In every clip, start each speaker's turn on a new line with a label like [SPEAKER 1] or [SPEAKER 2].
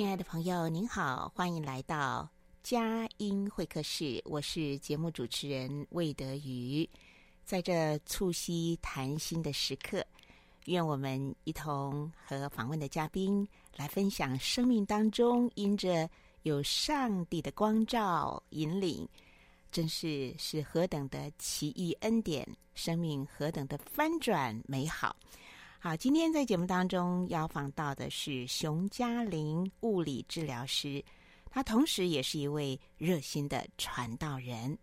[SPEAKER 1] 亲爱的朋友，您好，欢迎来到佳音会客室。我是节目主持人魏德瑜。在这促膝谈心的时刻，愿我们一同和访问的嘉宾来分享生命当中因着有上帝的光照引领，真是是何等的奇异恩典，生命何等的翻转美好。好，今天在节目当中要访到的是熊嘉玲物理治疗师，她同时也是一位热心的传道人。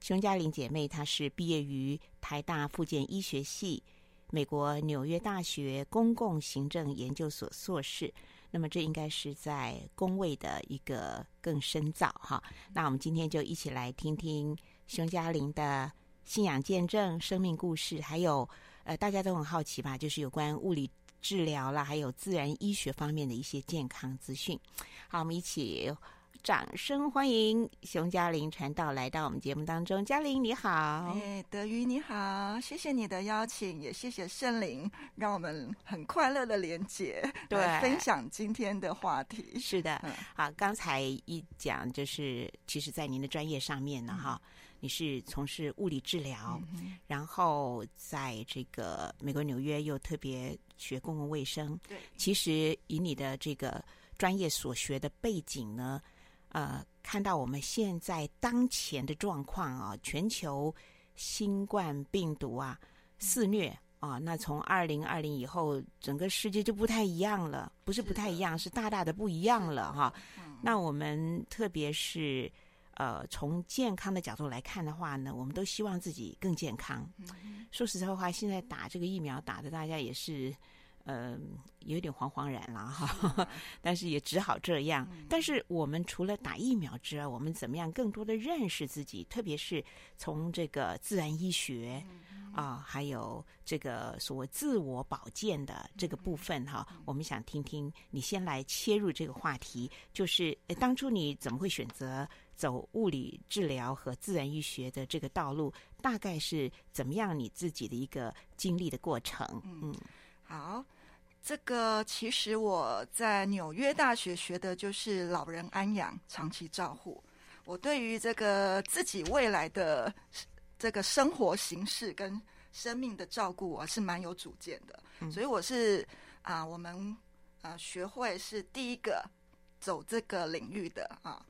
[SPEAKER 1] 熊嘉玲姐妹，她是毕业于台大复健医学系、美国纽约大学公共行政研究所硕士。那么，这应该是在公卫的一个更深造哈。那我们今天就一起来听听熊嘉玲的信仰见证、生命故事，还有。呃，大家都很好奇吧？就是有关物理治疗啦，还有自然医学方面的一些健康资讯。好，我们一起掌声欢迎熊嘉玲传道来到我们节目当中。嘉玲你好，
[SPEAKER 2] 哎，德瑜你好，谢谢你的邀请，也谢谢圣灵，让我们很快乐的连接，对，分享今天的话题。
[SPEAKER 1] 是的，嗯、好，刚才一讲就是，其实，在您的专业上面呢，哈、嗯。你是从事物理治疗，嗯、然后在这个美国纽约又特别学公共卫生。对，其实以你的这个专业所学的背景呢，呃，看到我们现在当前的状况啊，全球新冠病毒啊肆虐啊，那从二零二零以后，整个世界就不太一样了，不是不太一样，是，是大大的不一样了哈。那我们特别是。呃，从健康的角度来看的话呢，我们都希望自己更健康。嗯、说实在话，现在打这个疫苗打的大家也是，呃，有点惶惶然了哈。但是也只好这样、嗯。但是我们除了打疫苗之外，我们怎么样更多的认识自己？特别是从这个自然医学啊、嗯呃，还有这个所谓自我保健的这个部分哈、嗯，我们想听听你先来切入这个话题，就是当初你怎么会选择？走物理治疗和自然医学的这个道路，大概是怎么样？你自己的一个经历的过程？嗯，
[SPEAKER 2] 好，这个其实我在纽约大学学的就是老人安养、长期照护。我对于这个自己未来的这个生活形式跟生命的照顾，我是蛮有主见的。嗯、所以我是啊，我们啊学会是第一个走这个领域的啊。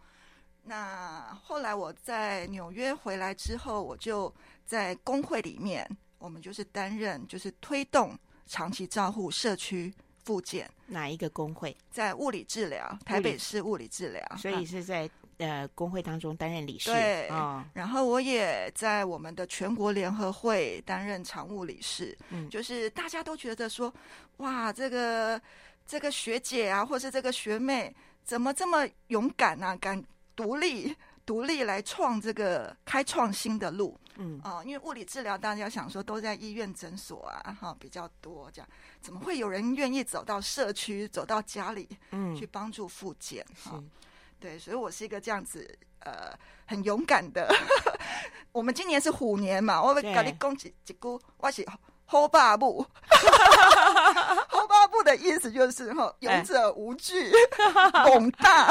[SPEAKER 2] 那后来我在纽约回来之后，我就在工会里面，我们就是担任就是推动长期照护社区复健。
[SPEAKER 1] 哪一个工会？
[SPEAKER 2] 在物理治疗，台北市物理治疗。
[SPEAKER 1] 所以是在、啊、呃工会当中担任理事。
[SPEAKER 2] 对、哦，然后我也在我们的全国联合会担任常务理事。嗯，就是大家都觉得说，哇，这个这个学姐啊，或是这个学妹，怎么这么勇敢啊？敢。独立独立来创这个开创新的路，嗯。啊、呃，因为物理治疗大家想说都在医院诊所啊，哈比较多这样，怎么会有人愿意走到社区，走到家里，嗯，去帮助复健？哈、嗯，对，所以我是一个这样子，呃，很勇敢的。我们今年是虎年嘛，我跟你讲几几句，我是后八部，后八部的意思就是哈，勇者无惧，猛大，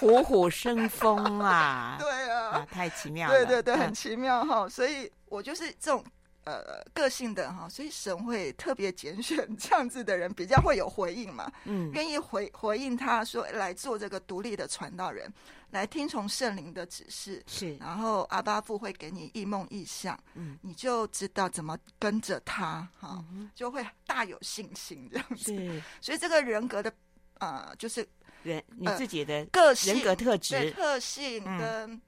[SPEAKER 1] 虎虎生风啊！
[SPEAKER 2] 对啊，
[SPEAKER 1] 啊，太奇妙了，
[SPEAKER 2] 对对对，很奇妙哈。所以我就是这种。呃，个性的哈，所以神会特别拣选这样子的人，比较会有回应嘛，嗯，愿意回回应他说来做这个独立的传道人，来听从圣灵的指示，是，然后阿巴父会给你异梦异象，嗯，你就知道怎么跟着他哈，就会大有信心这样子，是，所以这个人格的呃，就是
[SPEAKER 1] 人你自己的
[SPEAKER 2] 个性、
[SPEAKER 1] 人格特质、
[SPEAKER 2] 特性跟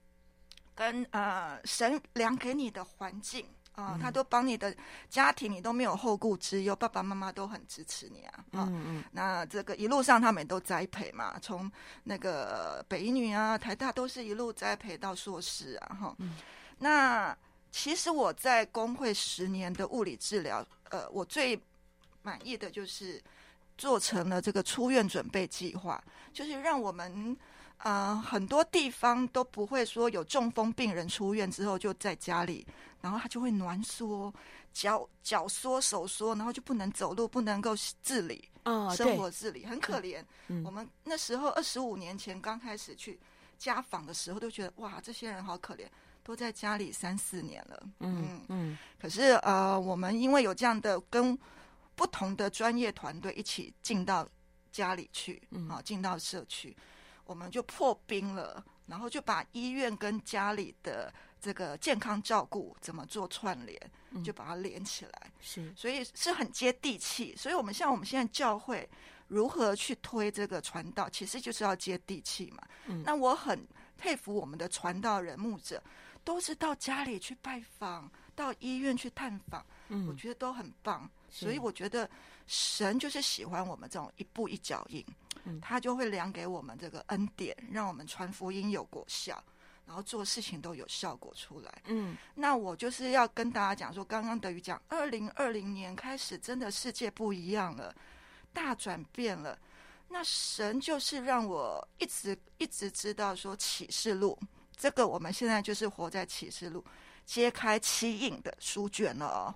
[SPEAKER 2] 跟呃神量给你的环境。啊、哦，他都帮你的家庭，你都没有后顾之忧，爸爸妈妈都很支持你啊。啊、嗯嗯。那这个一路上他们也都栽培嘛，从那个北一女啊、台大都是一路栽培到硕士啊。哈。那其实我在工会十年的物理治疗，呃，我最满意的就是做成了这个出院准备计划，就是让我们啊、呃、很多地方都不会说有中风病人出院之后就在家里。然后他就会挛缩，脚脚缩手缩，然后就不能走路，不能够自理，哦、生活自理很可怜。嗯、我们那时候二十五年前刚开始去家访的时候，都觉得哇，这些人好可怜，都在家里三四年了。嗯嗯。嗯可是呃，我们因为有这样的跟不同的专业团队一起进到家里去，嗯、啊，进到社区，我们就破冰了，然后就把医院跟家里的。这个健康照顾怎么做串联，就把它连起来，嗯、是，所以是很接地气。所以，我们像我们现在教会如何去推这个传道，其实就是要接地气嘛。嗯、那我很佩服我们的传道人牧者，都是到家里去拜访，到医院去探访，嗯、我觉得都很棒。所以，我觉得神就是喜欢我们这种一步一脚印，嗯、他就会量给我们这个恩典，让我们传福音有果效。然后做事情都有效果出来。嗯，那我就是要跟大家讲说，刚刚德语讲，二零二零年开始，真的世界不一样了，大转变了。那神就是让我一直一直知道说，启示录这个，我们现在就是活在启示录揭开七印的书卷了哦，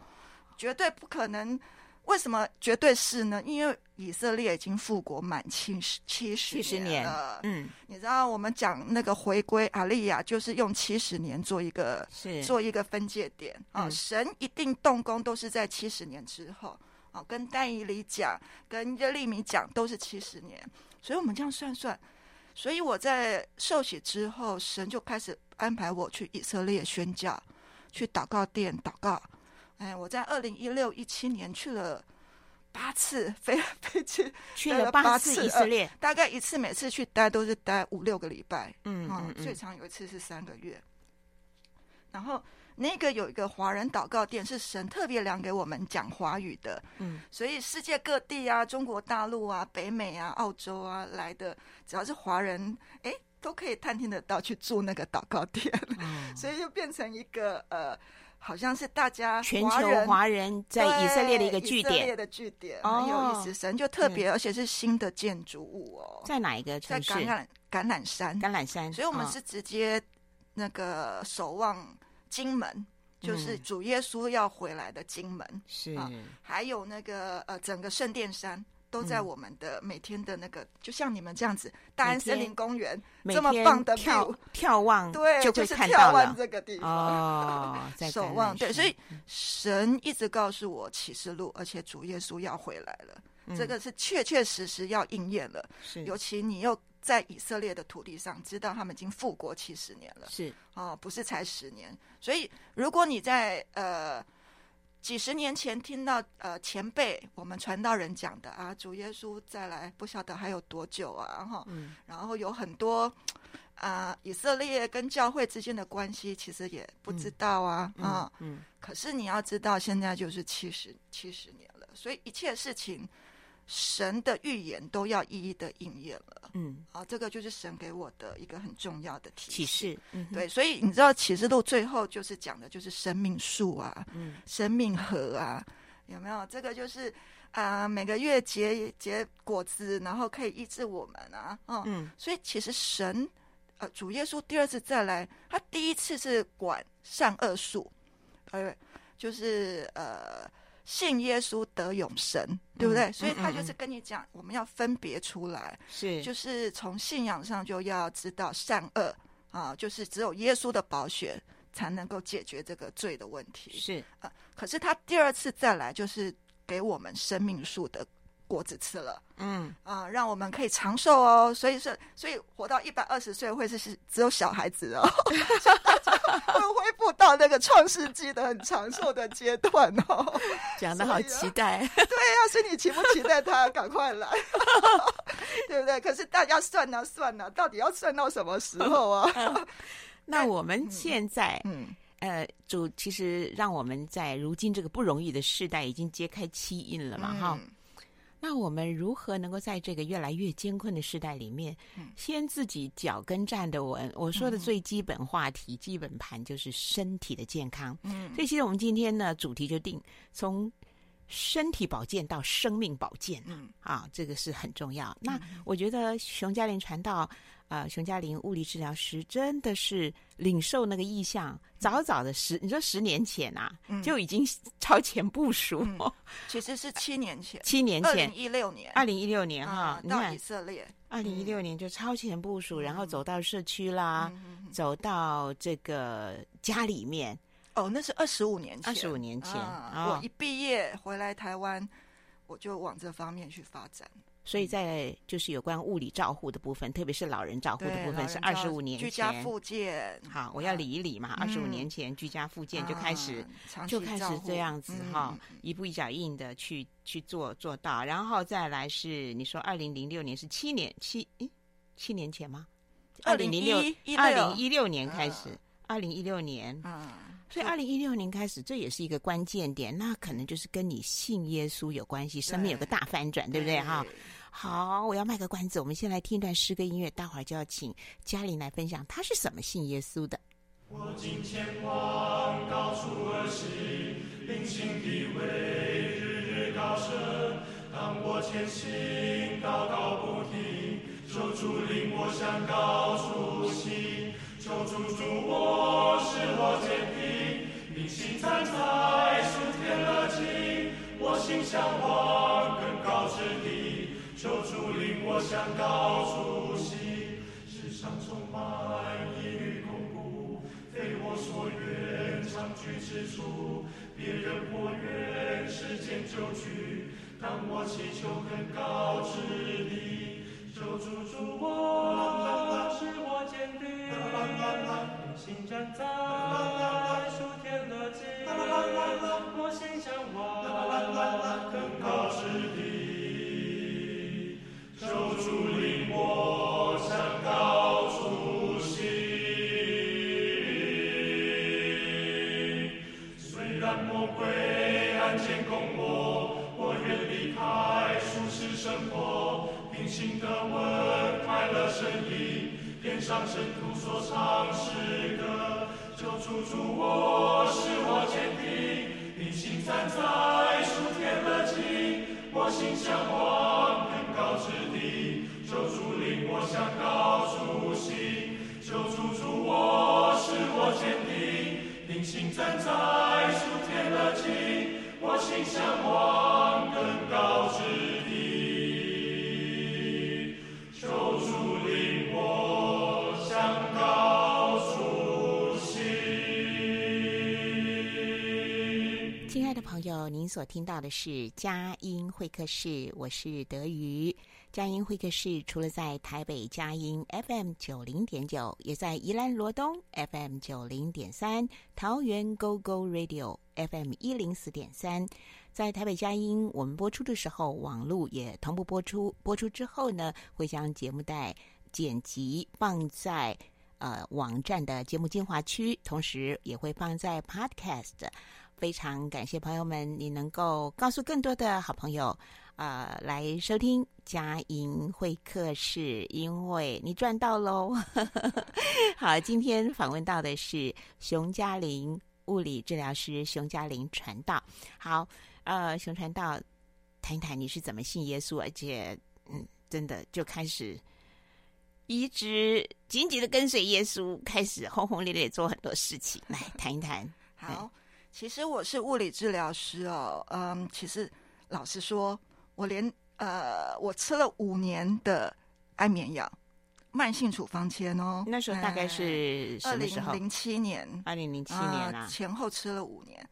[SPEAKER 2] 绝对不可能。为什么绝对是呢？因为以色列已经复国满七十七十年了。嗯，你知道我们讲那个回归阿利亚，就是用七十年做一个是做一个分界点啊。嗯、神一定动工都是在七十年之后啊。跟但以理讲，跟耶利米讲都是七十年，所以我们这样算算。所以我在受洗之后，神就开始安排我去以色列宣教，去祷告殿祷告。哎，我在二零一六一七年去了八次，飞飞去
[SPEAKER 1] 去了八次以色列，
[SPEAKER 2] 大概一次每次去待都是待五六个礼拜，嗯，嗯，嗯，最长有一次是三个月。然后那个有一个华人祷告殿，是神特别量给我们讲华语的，嗯，所以世界各地啊，中国大陆啊、北美啊、澳洲啊来的，只要是华人，哎，都可以探听得到去住那个祷告殿，嗯，所以就变成一个呃。好像是大家
[SPEAKER 1] 全球华人在以色列的一个据点，以色列
[SPEAKER 2] 的据点很有意思，神就特别，而且是新的建筑物哦。
[SPEAKER 1] 在哪一个城市？
[SPEAKER 2] 在橄榄橄榄山。
[SPEAKER 1] 橄榄山，
[SPEAKER 2] 所以我们是直接那个守望金门，就是主耶稣要回来的金门。是，还有那个呃，整个圣殿山。都在我们的每天的那个，嗯、就像你们这样子，大安森林公园这么棒的
[SPEAKER 1] 眺眺望，
[SPEAKER 2] 对，就就是眺望这个地方 哦，守望。对，所以神一直告诉我启示录，而且主耶稣要回来了，嗯、这个是确确实实要应验了。是，尤其你又在以色列的土地上，知道他们已经复国七十年了，是哦，不是才十年。所以如果你在呃。几十年前听到呃前辈我们传道人讲的啊，主耶稣再来不晓得还有多久啊哈，嗯、然后有很多 啊、呃、以色列跟教会之间的关系其实也不知道啊、嗯、啊，可是你要知道现在就是七十七十年了，所以一切事情。神的预言都要一一的应验了，嗯，啊，这个就是神给我的一个很重要的提示，启示，嗯、对，所以你知道启示录最后就是讲的就是生命树啊，嗯，生命河啊，有没有？这个就是啊、呃，每个月结结果子，然后可以医治我们啊，哦、嗯，所以其实神，呃，主耶稣第二次再来，他第一次是管善恶树，呃，就是呃。信耶稣得永生，对不对？
[SPEAKER 1] 嗯、
[SPEAKER 2] 所以他就是跟你讲，我们要分别出来，
[SPEAKER 1] 是
[SPEAKER 2] 就是从信仰上就要知道善恶啊，就是只有耶稣的宝血才能够解决这个罪的问题。
[SPEAKER 1] 是
[SPEAKER 2] 啊，可是他第二次再来，就是给我们生命树的。果子吃了，
[SPEAKER 1] 嗯
[SPEAKER 2] 啊、呃，让我们可以长寿哦。所以是，所以活到一百二十岁会是是只有小孩子哦，会恢复到那个创世纪的很长寿的阶段哦。
[SPEAKER 1] 讲的好期待，
[SPEAKER 2] 对呀、啊，所以你期不期待他赶快来，对不对？可是大家算呢、啊、算呢、啊，到底要算到什么时候啊？
[SPEAKER 1] 那我们现在，
[SPEAKER 2] 嗯，
[SPEAKER 1] 呃，主其实让我们在如今这个不容易的时代，已经揭开七印了嘛，哈、嗯。那我们如何能够在这个越来越艰困的时代里面，先自己脚跟站得稳？我说的最基本话题、基本盘就是身体的健康。嗯，所以其实我们今天呢，主题就定从身体保健到生命保健。嗯，啊，这个是很重要。那我觉得熊嘉玲传道。啊、呃，熊嘉玲物理治疗师真的是领受那个意向，早早的十，你说十年前啊，嗯、就已经 超前部署。
[SPEAKER 2] 嗯、其实是七年前，
[SPEAKER 1] 七年前，二
[SPEAKER 2] 零一六年，
[SPEAKER 1] 二零一六年哈，
[SPEAKER 2] 嗯、到以色列，
[SPEAKER 1] 二零一六年就超前部署，嗯、然后走到社区啦，嗯、走到这个家里面。
[SPEAKER 2] 哦，那是二十五年前，
[SPEAKER 1] 二十五年前，
[SPEAKER 2] 啊、我一毕业回来台湾，我就往这方面去发展。
[SPEAKER 1] 所以在就是有关物理照护的部分，特别是老人照护的部分，是二十五年前。
[SPEAKER 2] 居家复健。
[SPEAKER 1] 好，我要理一理嘛。二十五年前居家复健就开始，就开始这样子哈，一步一脚印的去去做做到，然后再来是你说二零零六年是七年七诶七年前吗？二零零六二零一六。年开始，二零一六年，啊，所以二零一六年开始，这也是一个关键点，那可能就是跟你信耶稣有关系，生命有个大翻转，对不对？哈？好，我要卖个关子，我们先来听一段诗歌音乐，待会儿就要请嘉玲来分享她是怎么信耶稣的。
[SPEAKER 3] 我今前往高处而行，灵性地位日日高升。当我前行，祷告不停，求主领我向高处行，求主助我，使我坚定，灵性站在属天的境，我心向往。求主领我向高处行，世上充满疑虑恐怖，非我所愿长居之处，别人或愿世间久居，当我祈求更高之地，求主助我，使我坚定，定心站在属天的境，我心向往更高之地。救主领我向高处行，虽然魔鬼暗箭攻我，我愿离开舒适生活，平心的问快乐声音，天上圣徒所唱诗歌。救主助我使我坚定，平心站在树天的境，我心向往光。高之地，求主领我向高处行，求主助我，使我坚定，定心站在属天的境，我心向往更高之
[SPEAKER 1] 您所听到的是佳音会客室，我是德瑜。佳音会客室除了在台北佳音 FM 九零点九，也在宜兰罗东 FM 九零点三，桃园 GO GO Radio FM 一零四点三。在台北佳音，我们播出的时候，网络也同步播出。播出之后呢，会将节目带剪辑放在呃网站的节目精华区，同时也会放在 Podcast。非常感谢朋友们，你能够告诉更多的好朋友，呃，来收听佳音会客室，因为你赚到喽。好，今天访问到的是熊嘉玲物理治疗师，熊嘉玲传道。好，呃，熊传道，谈一谈你是怎么信耶稣，而且，嗯，真的就开始一直紧紧的跟随耶稣，开始轰轰烈烈做很多事情，来谈一谈。
[SPEAKER 2] 好。其实我是物理治疗师哦，嗯，其实老实说，我连呃，我吃了五年的安眠药，慢性处方签哦。
[SPEAKER 1] 那时候大概是？
[SPEAKER 2] 二零零七年，
[SPEAKER 1] 二零零七年啊，
[SPEAKER 2] 呃，前后吃了五年。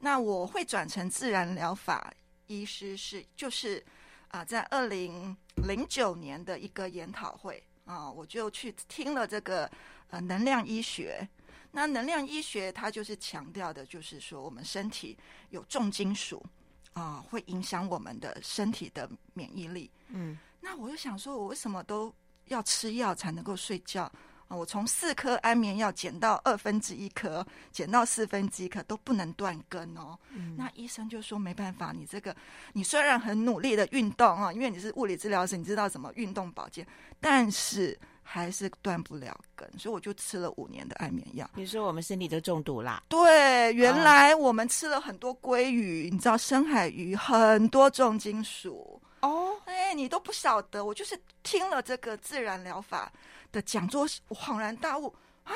[SPEAKER 2] 那我会转成自然疗法医师是就是啊，呃，在二零零九年的一个研讨会啊，呃，我就去听了这个呃能量医学。那能量医学它就是强调的，就是说我们身体有重金属啊、呃，会影响我们的身体的免疫力。嗯，那我就想说，我为什么都要吃药才能够睡觉啊？我从四颗安眠药减到二分之一颗，减到四分之一颗都不能断根哦。嗯，那医生就说没办法，你这个你虽然很努力的运动啊，因为你是物理治疗师，你知道怎么运动保健，但是。还是断不了根，所以我就吃了五年的安眠药。
[SPEAKER 1] 你说我们身体都中毒啦？
[SPEAKER 2] 对，原来我们吃了很多鲑鱼，你知道深海鱼很多重金属哦。哎，你都不晓得，我就是听了这个自然疗法的讲座，我恍然大悟啊，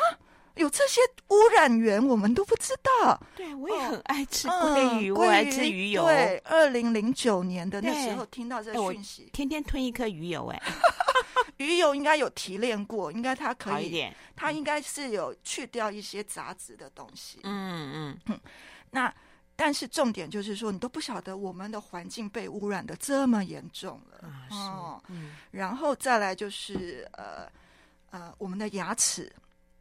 [SPEAKER 2] 有这些污染源，我们都不知道。
[SPEAKER 1] 对，我也很爱吃鲑鱼，哦、我爱吃鱼油。
[SPEAKER 2] 对，二零零九年的那时候听到这个讯息，
[SPEAKER 1] 天天吞一颗鱼油，哎。
[SPEAKER 2] 鱼油应该有提炼过，应该它可以，它应该是有去掉一些杂质的东西。嗯嗯嗯。那但是重点就是说，你都不晓得我们的环境被污染的这么严重了。啊、哦。嗯。然后再来就是呃呃，我们的牙齿，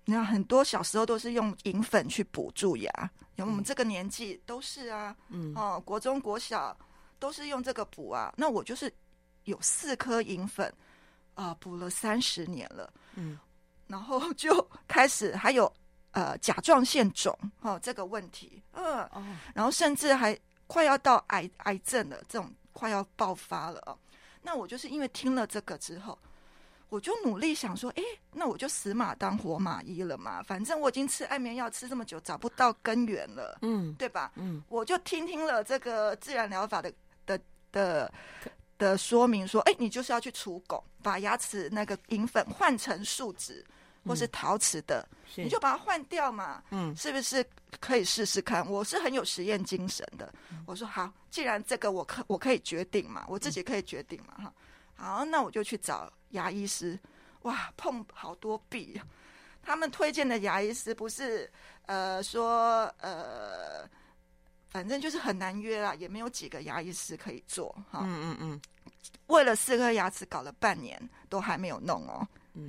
[SPEAKER 2] 你看很多小时候都是用银粉去补蛀牙，因为我们这个年纪都是啊。嗯。哦，国中国小都是用这个补啊。那我就是有四颗银粉。啊、呃，补了三十年了，嗯，然后就开始还有呃甲状腺肿哦这个问题，嗯、呃，哦、然后甚至还快要到癌癌症了，这种快要爆发了哦。那我就是因为听了这个之后，我就努力想说，哎，那我就死马当活马医了嘛，反正我已经吃安眠药吃这么久，找不到根源了，嗯，对吧？嗯，我就听听了这个自然疗法的的的。的说明说，哎，你就是要去除汞，把牙齿那个银粉换成树脂或是陶瓷的，嗯、你就把它换掉嘛。嗯，是不是可以试试看？我是很有实验精神的。嗯、我说好，既然这个我可我可以决定嘛，我自己可以决定嘛，哈、嗯。好，那我就去找牙医师。哇，碰好多壁，他们推荐的牙医师不是呃说呃。反正就是很难约啦，也没有几个牙医师可以做哈。嗯嗯嗯。为了四颗牙齿搞了半年，都还没有弄哦。嗯。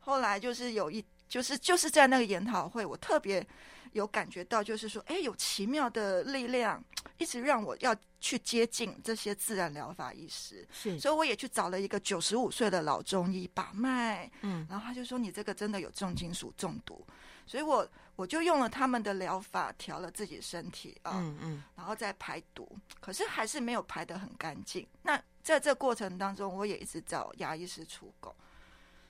[SPEAKER 2] 后来就是有一，就是就是在那个研讨会，我特别有感觉到，就是说，哎，有奇妙的力量，一直让我要去接近这些自然疗法医师。是。所以我也去找了一个九十五岁的老中医把脉。嗯。然后他就说：“你这个真的有重金属中毒。”所以我我就用了他们的疗法调了自己身体啊，嗯嗯，然后再排毒，可是还是没有排得很干净。那在这过程当中，我也一直找牙医师除垢。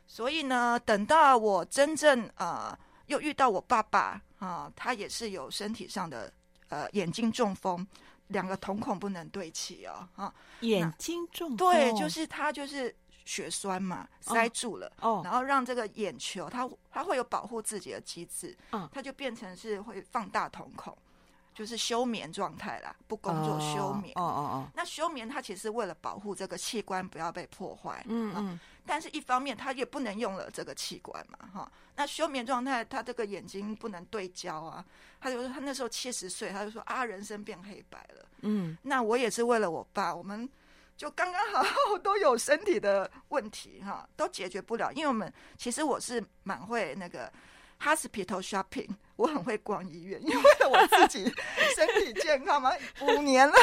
[SPEAKER 2] 所以呢，等到我真正啊、呃，又遇到我爸爸啊、呃，他也是有身体上的呃眼睛中风，两个瞳孔不能对齐哦，啊，
[SPEAKER 1] 眼睛中，
[SPEAKER 2] 对，就是他就是。血栓嘛，塞住了，哦，oh. 然后让这个眼球它它会有保护自己的机制，嗯，oh. 它就变成是会放大瞳孔，就是休眠状态啦，不工作休眠，哦哦哦。那休眠它其实为了保护这个器官不要被破坏，嗯嗯，但是一方面它也不能用了这个器官嘛，哈。那休眠状态，他这个眼睛不能对焦啊，他就说他那时候七十岁，他就说啊，人生变黑白了，嗯。那我也是为了我爸，我们。就刚刚好，都有身体的问题哈，都解决不了。因为我们其实我是蛮会那个 hospital shopping，我很会逛医院，因为我自己身体健康嘛。五年了，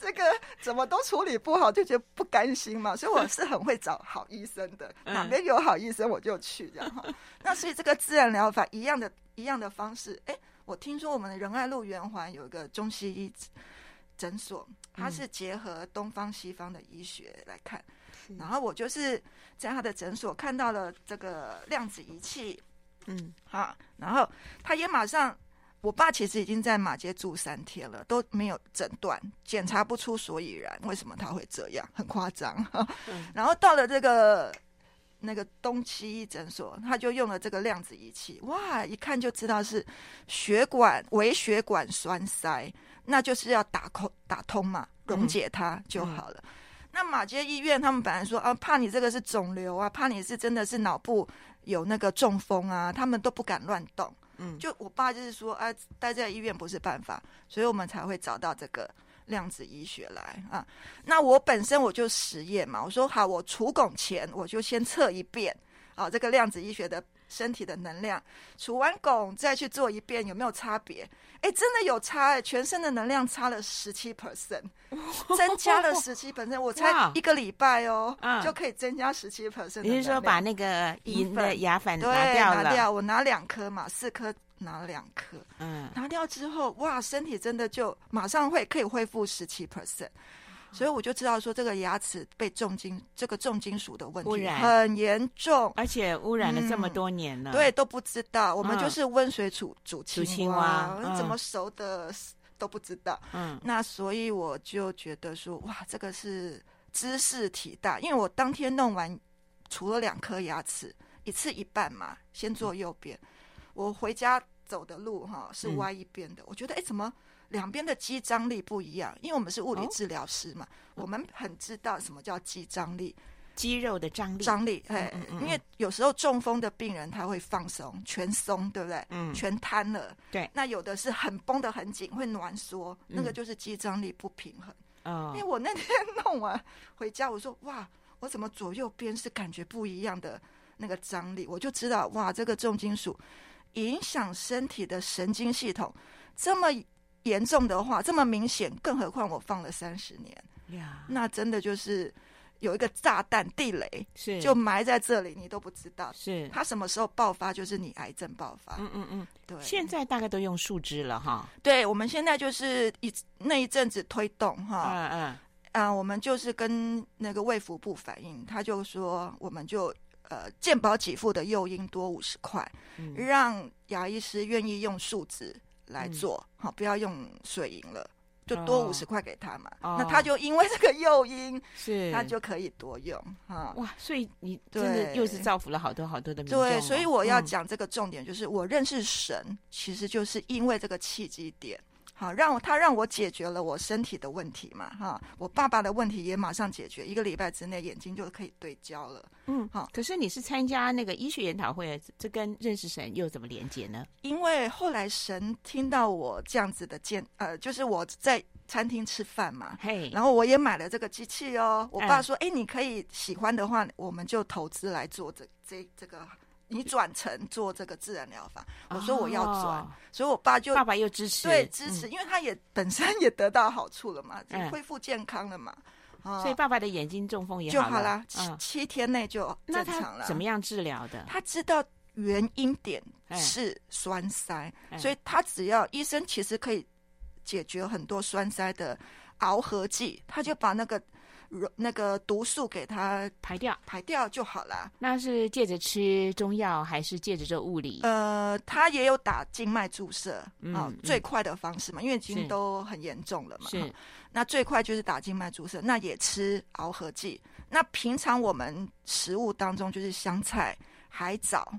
[SPEAKER 2] 这个怎么都处理不好，就觉得不甘心嘛。所以我是很会找好医生的，哪边有好医生我就去这样哈。那所以这个自然疗法一样的一样的方式，哎，我听说我们的仁爱路圆环有一个中西医诊所，它是结合东方西方的医学来看，嗯、然后我就是在他的诊所看到了这个量子仪器，嗯，好，然后他也马上，我爸其实已经在马街住三天了，都没有诊断，检查不出所以然，为什么他会这样，很夸张。嗯、然后到了这个那个东西医诊所，他就用了这个量子仪器，哇，一看就知道是血管微血管栓塞，那就是要打空打通嘛，溶解它就好了。嗯嗯、那马街医院他们本来说啊，怕你这个是肿瘤啊，怕你是真的是脑部有那个中风啊，他们都不敢乱动。嗯，就我爸就是说，啊，待在医院不是办法，所以我们才会找到这个。量子医学来啊，那我本身我就实验嘛，我说好，我除汞前我就先测一遍啊，这个量子医学的身体的能量，除完汞再去做一遍有没有差别？哎，真的有差哎，全身的能量差了十七 percent，增加了十七 percent，我才一个礼拜哦，就可以增加十七 percent。
[SPEAKER 1] 你是说把那个银的牙粉拿掉了？
[SPEAKER 2] 拿掉，我拿两颗嘛，四颗。拿了两颗，嗯，拿掉之后，哇，身体真的就马上会可以恢复十七 percent，所以我就知道说这个牙齿被重金这个重金属的问题很严重，
[SPEAKER 1] 而且污染了这么多年了，
[SPEAKER 2] 嗯、对，都不知道，我们就是温水煮煮青蛙，怎么熟的都不知道，嗯，那所以我就觉得说，哇，这个是知识体大，因为我当天弄完除了两颗牙齿，一次一半嘛，先做右边。嗯我回家走的路哈是歪一边的，嗯、我觉得哎，怎么两边的肌张力不一样？因为我们是物理治疗师嘛，哦、我们很知道什么叫肌张力，
[SPEAKER 1] 肌肉的张力。
[SPEAKER 2] 张力，哎，嗯嗯嗯，因为有时候中风的病人他会放松，全松，对不对？嗯，全瘫了。对，那有的是很绷得很紧，会挛缩，那个就是肌张力不平衡。嗯，因为我那天弄完 回家，我说哇，我怎么左右边是感觉不一样的那个张力？我就知道哇，这个重金属。影响身体的神经系统这么严重的话，这么明显，更何况我放了三十年。呀，那真的就是有一个炸弹地雷，是。就埋在这里，你都不知道，是。它什么时候爆发，就是你癌症爆发。嗯嗯嗯，对。
[SPEAKER 1] 现在大概都用树枝了哈，
[SPEAKER 2] 对，我们现在就是一那一阵子推动哈，嗯嗯。啊，我们就是跟那个卫福部反映，他就说我们就。呃，健保给付的诱因多五十块，嗯、让牙医师愿意用树脂来做，好、嗯，不要用水银了，就多五十块给他嘛。哦、那他就因为这个诱因，是他就可以多用哈。
[SPEAKER 1] 哇，所以你真的又是造福了好多好多的民众、哦。
[SPEAKER 2] 对，所以我要讲这个重点，就是我认识神，其实就是因为这个契机点。好，让我他让我解决了我身体的问题嘛，哈，我爸爸的问题也马上解决，一个礼拜之内眼睛就可以对焦了。嗯，好。
[SPEAKER 1] 可是你是参加那个医学研讨会，这跟认识神又怎么连接呢？
[SPEAKER 2] 因为后来神听到我这样子的见，呃，就是我在餐厅吃饭嘛，嘿，然后我也买了这个机器哦。我爸说，哎、嗯，你可以喜欢的话，我们就投资来做这这这个。你转成做这个自然疗法，我说我要转，哦、所以我爸就
[SPEAKER 1] 爸爸又支持，
[SPEAKER 2] 对支持，嗯、因为他也本身也得到好处了嘛，嗯、恢复健康了嘛，
[SPEAKER 1] 所以爸爸的眼睛中风也
[SPEAKER 2] 好就好了，七、嗯、七天内就正常了。
[SPEAKER 1] 怎么样治疗的？
[SPEAKER 2] 他知道原因点是栓塞，嗯、所以他只要医生其实可以解决很多栓塞的螯合剂，他就把那个。那个毒素给它
[SPEAKER 1] 排掉，
[SPEAKER 2] 排掉就好了。
[SPEAKER 1] 那是借着吃中药，还是借着这物理？
[SPEAKER 2] 呃，他也有打静脉注射，嗯、哦，最快的方式嘛，因为已经都很严重了嘛。是、哦，那最快就是打静脉注射，那也吃螯合剂。那平常我们食物当中就是香菜、海藻。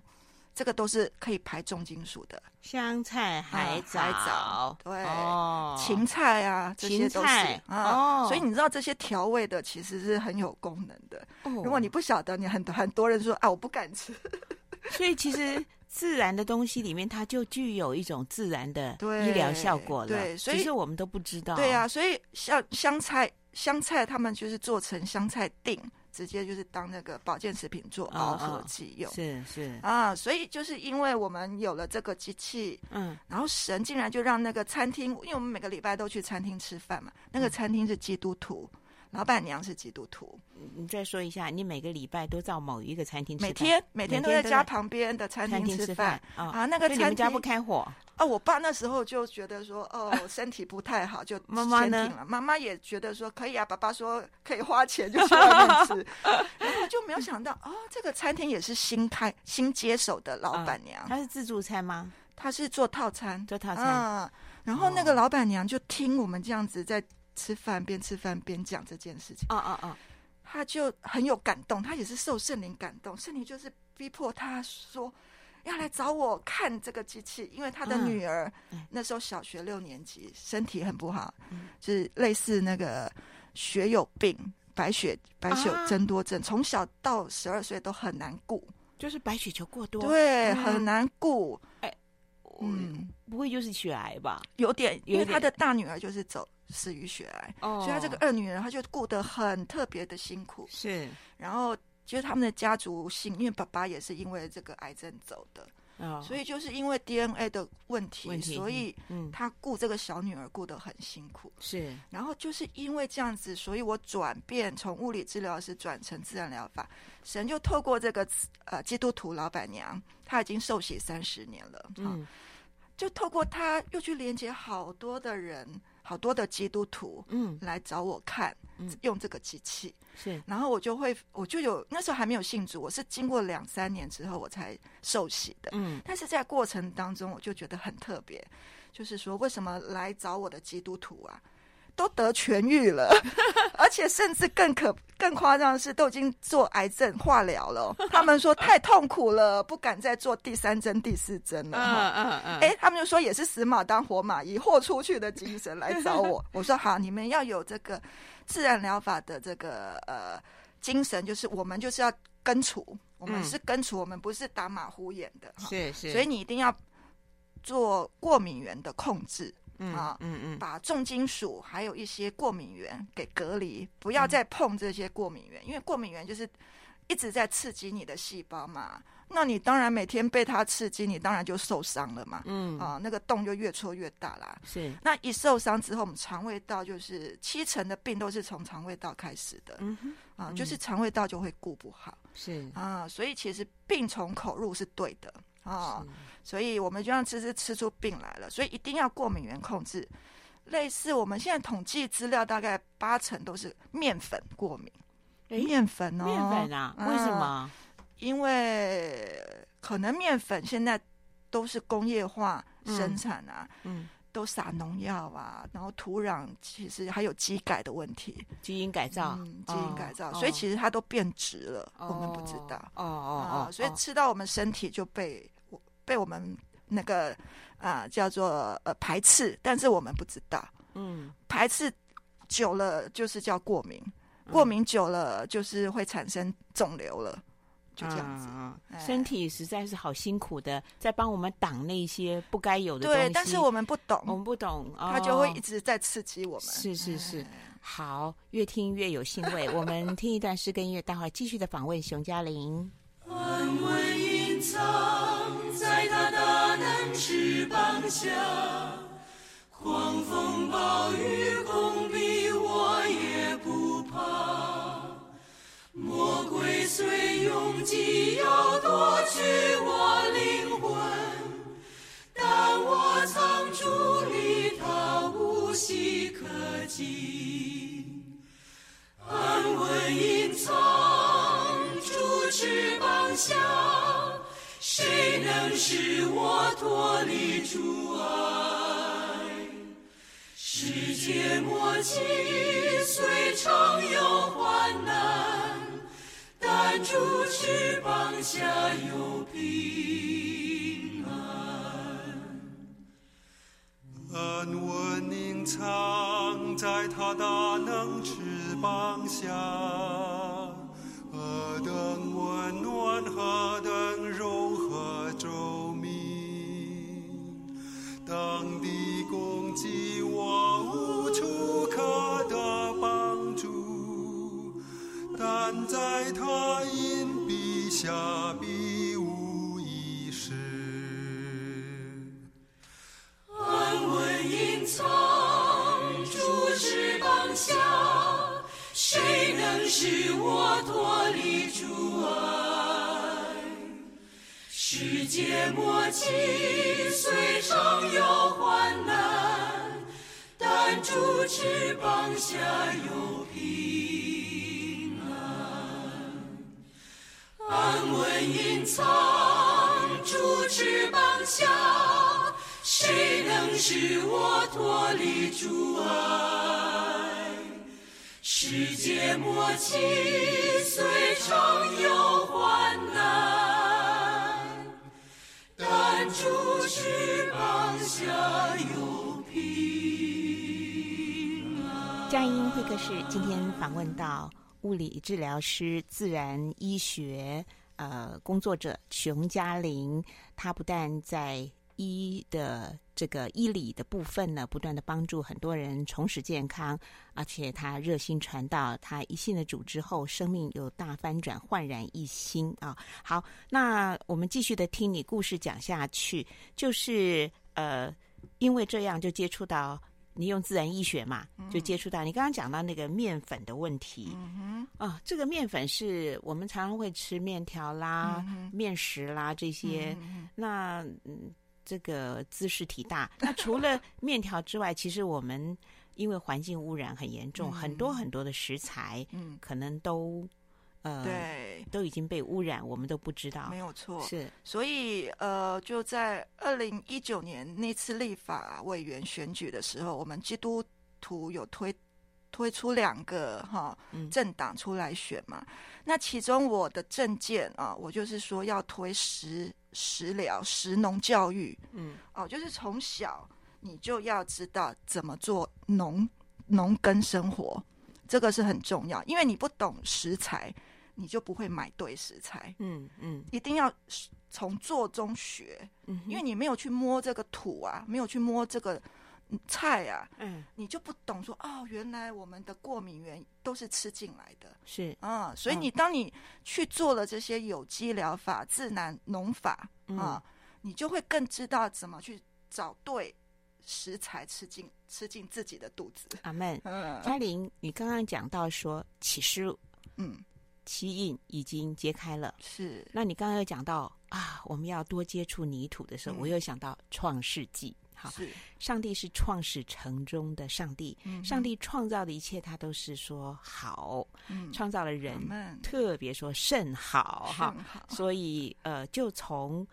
[SPEAKER 2] 这个都是可以排重金属的，
[SPEAKER 1] 香菜、海藻，海藻
[SPEAKER 2] 对，哦、芹菜啊，这些都是啊。哦、所以你知道这些调味的其实是很有功能的。哦、如果你不晓得，你很很多人说啊，我不敢吃。
[SPEAKER 1] 所以其实自然的东西里面，它就具有一种自然的医疗效果了。对，对，所以其实我们都不知道。
[SPEAKER 2] 对啊，所以像香菜，香菜他们就是做成香菜錠。直接就是当那个保健食品做螯合剂用，是是。啊，所以就是因为我们有了这个机器，嗯，然后神竟然就让那个餐厅，因为我们每个礼拜都去餐厅吃饭嘛，那个餐厅是基督徒，老板娘是基督徒。
[SPEAKER 1] 你再说一下，你每个礼拜都到某一个餐厅吃饭？
[SPEAKER 2] 每天每天都在家旁边的餐厅吃饭啊，那个餐
[SPEAKER 1] 厅不开火？
[SPEAKER 2] 啊，我爸那时候就觉得说，哦，身体不太好，就妈妈呢？妈妈也觉得说可以啊。爸爸说可以花钱就去外面吃，然后就没有想到，哦，这个餐厅也是新开新接手的老板娘。
[SPEAKER 1] 她是自助餐吗？
[SPEAKER 2] 她是做套餐，
[SPEAKER 1] 做套餐。
[SPEAKER 2] 然后那个老板娘就听我们这样子在吃饭，边吃饭边讲这件事情。啊啊啊。他就很有感动，他也是受圣灵感动，圣灵就是逼迫他说要来找我看这个机器，因为他的女儿、嗯、那时候小学六年级，身体很不好，嗯、就是类似那个血友病，白血白血增多症，从、啊、小到十二岁都很难顾，
[SPEAKER 1] 就是白血球过多，
[SPEAKER 2] 对，嗯、很难顾。
[SPEAKER 1] 哎，嗯，不会就是血癌吧？
[SPEAKER 2] 有点，因为他的大女儿就是走。死于血癌，哦、所以他这个二女儿，她就顾得很特别的辛苦。
[SPEAKER 1] 是，
[SPEAKER 2] 然后就是他们的家族姓，因为爸爸也是因为这个癌症走的，
[SPEAKER 1] 哦、
[SPEAKER 2] 所以就是因为 DNA 的
[SPEAKER 1] 问题，
[SPEAKER 2] 所以他顾这个小女儿顾得很辛苦。
[SPEAKER 1] 是，
[SPEAKER 2] 然后就是因为这样子，所以我转变从物理治疗师转成自然疗法，神就透过这个呃基督徒老板娘，她已经受洗三十年了，嗯，就透过他又去连接好多的人。好多的基督徒，嗯，来找我看，嗯，用这个机器
[SPEAKER 1] 是，
[SPEAKER 2] 然后我就会，我就有那时候还没有信主，我是经过两三年之后我才受洗的，嗯，但是在过程当中我就觉得很特别，就是说为什么来找我的基督徒啊？都得痊愈了，而且甚至更可更夸张的是，都已经做癌症化疗了。他们说太痛苦了，不敢再做第三针、第四针了。嗯嗯嗯。哎，他们就说也是死马当活马医，豁出去的精神来找我。我说好，你们要有这个自然疗法的这个呃精神，就是我们就是要根除，我们是根除，我们不是打马虎眼的。
[SPEAKER 1] 是是。
[SPEAKER 2] 所以你一定要做过敏源的控制。
[SPEAKER 1] 嗯、啊，嗯嗯，
[SPEAKER 2] 把重金属还有一些过敏源给隔离，不要再碰这些过敏源，嗯、因为过敏源就是一直在刺激你的细胞嘛。那你当然每天被它刺激，你当然就受伤了嘛。嗯，啊，那个洞就越戳越大啦。
[SPEAKER 1] 是，
[SPEAKER 2] 那一受伤之后，我们肠胃道就是七成的病都是从肠胃道开始的。嗯哼，啊，就是肠胃道就会顾不好。
[SPEAKER 1] 是
[SPEAKER 2] 啊，所以其实病从口入是对的。啊，所以我们就让吃吃吃出病来了，所以一定要过敏源控制。类似我们现在统计资料，大概八成都是面粉过敏。
[SPEAKER 1] 诶
[SPEAKER 2] 面粉哦，
[SPEAKER 1] 面粉啊？为什么？
[SPEAKER 2] 啊，因为可能面粉现在都是工业化生产啊，嗯，嗯都撒农药啊，然后土壤其实还有基改的问题，
[SPEAKER 1] 基因改造，
[SPEAKER 2] 嗯，基因改造，哦，所以其实它都变质了，哦，我们不知道。
[SPEAKER 1] 哦哦哦，
[SPEAKER 2] 所以吃到我们身体就被。被我们那个啊、呃、叫做呃排斥，但是我们不知道，嗯，排斥久了就是叫过敏，嗯、过敏久了就是会产生肿瘤了，就这样子。
[SPEAKER 1] 身体实在是好辛苦的，在帮我们挡那些不该有的东西。
[SPEAKER 2] 对，但是我们不懂，
[SPEAKER 1] 我们不懂，
[SPEAKER 2] 他就会一直在刺激我们。哦、
[SPEAKER 1] 是是是，哎、好，越听越有兴味。我们听一段诗跟音乐，待会儿继续的访问熊嘉玲。
[SPEAKER 4] 安稳隐藏在他大能翅膀下，狂风暴雨攻逼魔鬼虽拥挤要夺去我灵魂，但我藏主里他无隙可及。安稳隐藏。翅膀下，谁能使我脱离主爱？世界末期虽常有患难，主翅膀下有平安。
[SPEAKER 3] 安稳隐藏在他大能翅膀下。何等温暖，何等柔和周密。当地攻击我，在他荫蔽下必无一失。
[SPEAKER 4] 安稳隐藏，主翅膀下。谁能使我脱离主爱？世界末期虽常有患难，但主翅膀下有平安稳隐藏，主翅膀下，谁能使我脱离阻碍？世界末期虽常有患难，但主翅膀下有平安。
[SPEAKER 1] 佳音会客室今天访问到物理治疗师、自然医学呃工作者熊嘉玲，她不但在医的这个医理的部分呢，不断的帮助很多人重拾健康，而且她热心传道，她一信了主之后，生命有大翻转，焕然一新啊！好，那我们继续的听你故事讲下去，就是呃，因为这样就接触到你用自然医学嘛，就接触到你刚刚讲到那个面粉的问题，嗯哼，啊，这个面粉是我们常常会吃面条啦、嗯、面食啦这些，嗯、那嗯。这个兹事体大。那除了面条之外，其实我们因为环境污染很严重，嗯、很多很多的食材，嗯，可能都呃，
[SPEAKER 2] 对，
[SPEAKER 1] 都已经被污染，我们都不知道。
[SPEAKER 2] 没有错，
[SPEAKER 1] 是。
[SPEAKER 2] 所以呃，就在二零一九年那次立法委员选举的时候，我们基督徒有推推出两个哈政党出来选嘛。嗯、那其中我的政见啊，我就是说要推食。食疗、食农教育，嗯，哦，就是从小你就要知道怎么做农农耕生活，这个是很重要。因为你不懂食材，你就不会买对食材。嗯嗯，嗯一定要从做中学，嗯，因为你没有去摸这个土啊，没有去摸这个。菜啊，嗯，你就不懂说哦，原来我们的过敏源都是吃进来的，
[SPEAKER 1] 是
[SPEAKER 2] 啊，所以你当你去做了这些有机疗法、自然农法啊，你就会更知道怎么去找对食材吃进吃进自己的肚子。
[SPEAKER 1] 阿门。嘉玲，你刚刚讲到说启示，嗯，七印已经揭开了，
[SPEAKER 2] 是。
[SPEAKER 1] 那你刚刚又讲到啊，我们要多接触泥土的时候，我又想到创世纪。好，是。上帝是创始成中的上帝，嗯、上帝创造的一切，他都是说好，嗯、创造了人，嗯、特别说甚好哈。好。所以呃，就从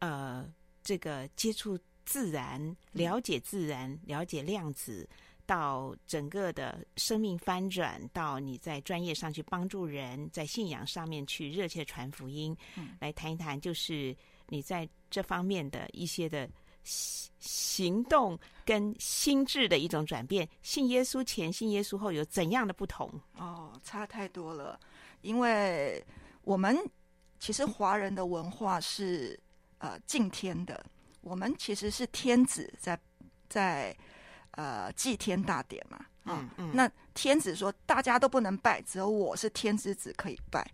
[SPEAKER 1] 呃这个接触自然、了解自然、嗯、了解量子，到整个的生命翻转，到你在专业上去帮助人，在信仰上面去热切传福音，嗯、来谈一谈，就是你在这方面的一些的。行动跟心智的一种转变，信耶稣前、信耶稣后有怎样的不同？
[SPEAKER 2] 哦，差太多了。因为我们其实华人的文化是呃敬天的，我们其实是天子在在呃祭天大典嘛。啊、嗯嗯。那天子说大家都不能拜，只有我是天之子可以拜，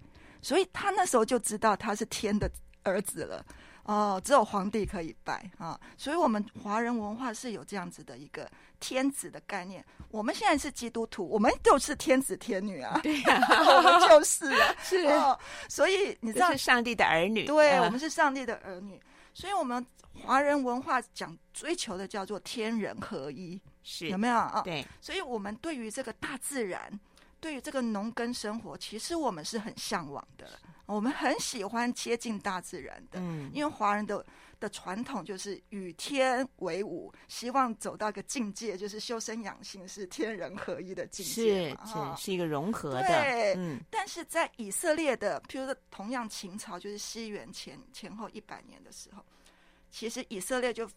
[SPEAKER 2] 所以他那时候就知道他是天的儿子了。哦，只有皇帝可以拜啊，所以我们华人文化是有这样子的一个天子的概念。我们现在是基督徒，我们就是天子天女啊，对呀、啊，我们就是啊，是哦。所以你知道，
[SPEAKER 1] 是上帝的儿女，
[SPEAKER 2] 对，啊、我们是上帝的儿女。所以我们华人文化讲追求的叫做天人合一，是有没有啊？
[SPEAKER 1] 对，
[SPEAKER 2] 所以我们对于这个大自然，对于这个农耕生活，其实我们是很向往的。我们很喜欢接近大自然的，嗯，因为华人的的传统就是与天为伍，希望走到一个境界，就是修身养性是天人合一的境界，
[SPEAKER 1] 是是，是一个融合的。
[SPEAKER 2] 对，嗯，但是在以色列的，譬如说同样秦朝，就是西元前前后一百年的时候，其实以色列就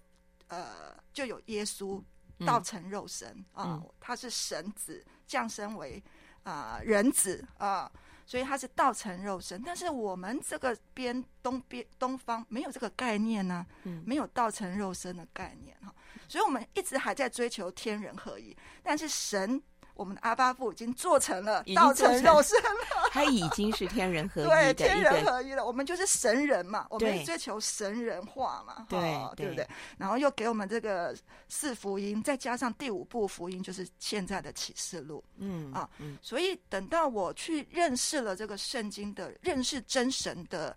[SPEAKER 2] 呃就有耶稣道成肉身啊，嗯，他是神子降生为啊，呃，人子啊。所以他是道成肉身，但是我们这个边东边东方没有这个概念呢、啊，嗯、没有道成肉身的概念哈，所以我们一直还在追求天人合一，但是神。我们的阿巴父已经做成了，道成肉身了，
[SPEAKER 1] 他已经是天人合一
[SPEAKER 2] 的，对，天人合一了。我们就是神人嘛，我们追求神人化嘛，对，对不对？然后又给我们这个四福音，再加上第五部福音，就是现在的启示录，嗯啊，所以等到我去认识了这个圣经的，认识真神的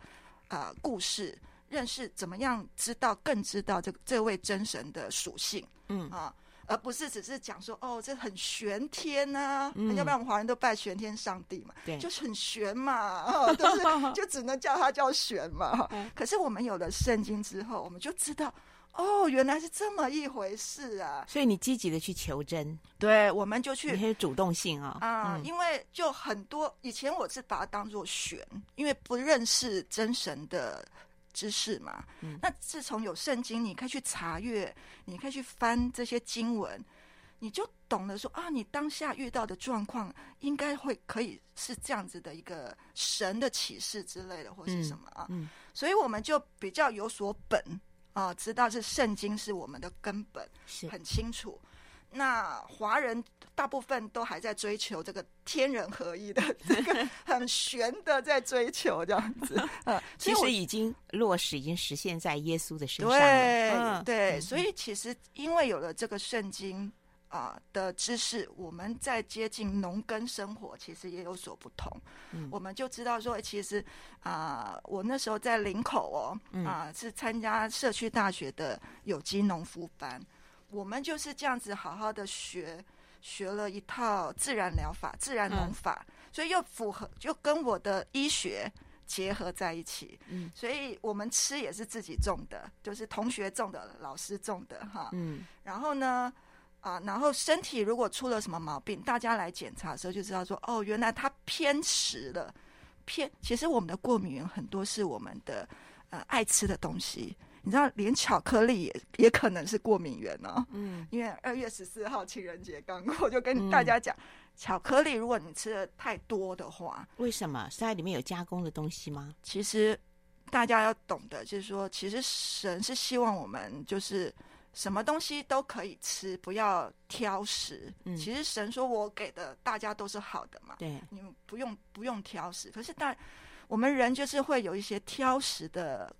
[SPEAKER 2] 啊、呃、故事，认识怎么样知道更知道这个这位真神的属性，嗯啊。而不是只是讲说哦，这很玄天呐、啊，嗯、要不然我们华人都拜玄天上帝嘛，对，就是很玄嘛，哦，就是 就只能叫他叫玄嘛。可是我们有了圣经之后，我们就知道哦，原来是这么一回事啊！
[SPEAKER 1] 所以你积极的去求真，
[SPEAKER 2] 对，我们就去，
[SPEAKER 1] 你很有主动性啊、哦。
[SPEAKER 2] 啊、嗯，因为就很多以前我是把它当做玄，因为不认识真神的知识嘛。嗯、那自从有圣经，你可以去查阅，你可以去翻这些经文。你就懂得说啊，你当下遇到的状况应该会可以是这样子的一个神的启示之类的，或是什么啊？嗯嗯、所以我们就比较有所本啊，知道是圣经是我们的根本，是很清楚。那华人大部分都还在追求这个天人合一的这个很玄的，在追求这样子。呃、啊，
[SPEAKER 1] 其实已经落实，已经实现在耶稣的身上
[SPEAKER 2] 对、
[SPEAKER 1] 嗯、
[SPEAKER 2] 对，所以其实因为有了这个圣经。啊的知识，我们在接近农耕生活，其实也有所不同。嗯，我们就知道说，其实啊，我那时候在林口哦，啊，是参加社区大学的有机农夫班，我们就是这样子好好的学，学了一套自然疗法、自然农法，所以又符合，就跟我的医学结合在一起。嗯，所以我们吃也是自己种的，就是同学种的、老师种的哈。嗯，然后呢？啊，然后身体如果出了什么毛病，大家来检查的时候就知道说，哦，原来它偏食了，偏。其实我们的过敏源很多是我们的呃爱吃的东西，你知道，连巧克力也也可能是过敏源哦。嗯，因为二月十四号情人节刚过，我就跟大家讲，嗯、巧克力如果你吃的太多的话，
[SPEAKER 1] 为什么？是在里面有加工的东西吗？
[SPEAKER 2] 其实大家要懂得，就是说，其实神是希望我们就是。什么东西都可以吃，不要挑食。嗯，其实神说我给的大家都是好的嘛。对，你们不用不用挑食。可是大我们人就是会有一些挑食的。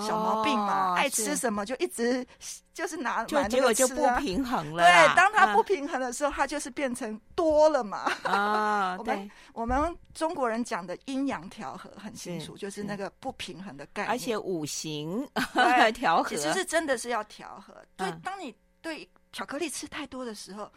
[SPEAKER 2] 小毛病嘛，哦、爱吃什么就一直就是拿，
[SPEAKER 1] 就结果就不平衡了。
[SPEAKER 2] 对，当他不平衡的时候，他就是变成多了嘛。
[SPEAKER 1] 啊，
[SPEAKER 2] 我们我们中国人讲的阴阳调和很清楚，就是那个不平衡的概念。
[SPEAKER 1] 而且五行
[SPEAKER 2] 来
[SPEAKER 1] 调和，
[SPEAKER 2] 其实是真的是要调和。对，当你对巧克力吃太多的时候，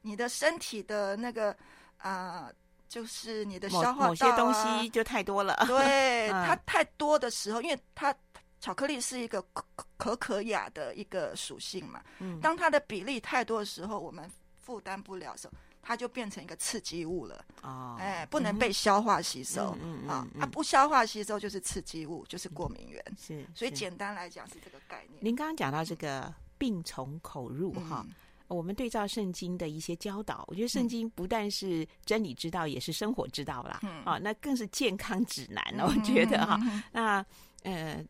[SPEAKER 2] 你的身体的那个啊、呃，就是你的消化道、啊、
[SPEAKER 1] 某些东西就太多了。
[SPEAKER 2] 对，它太多的时候，因为它。巧克力是一个可可可雅的一个属性嘛，嗯，当它的比例太多的时候，我们负担不了的时候，它就变成一个刺激物了。哦，哎，不能被消化吸收，嗯啊，它不消化吸收就是刺激物，就是过敏源。是，所以简单来讲是这个概念。
[SPEAKER 1] 您刚刚讲到这个病从口入哈，我们对照圣经的一些教导，我觉得圣经不但是真理之道，也是生活之道啦。嗯，啊，那更是健康指南了。我觉得哈，那呃。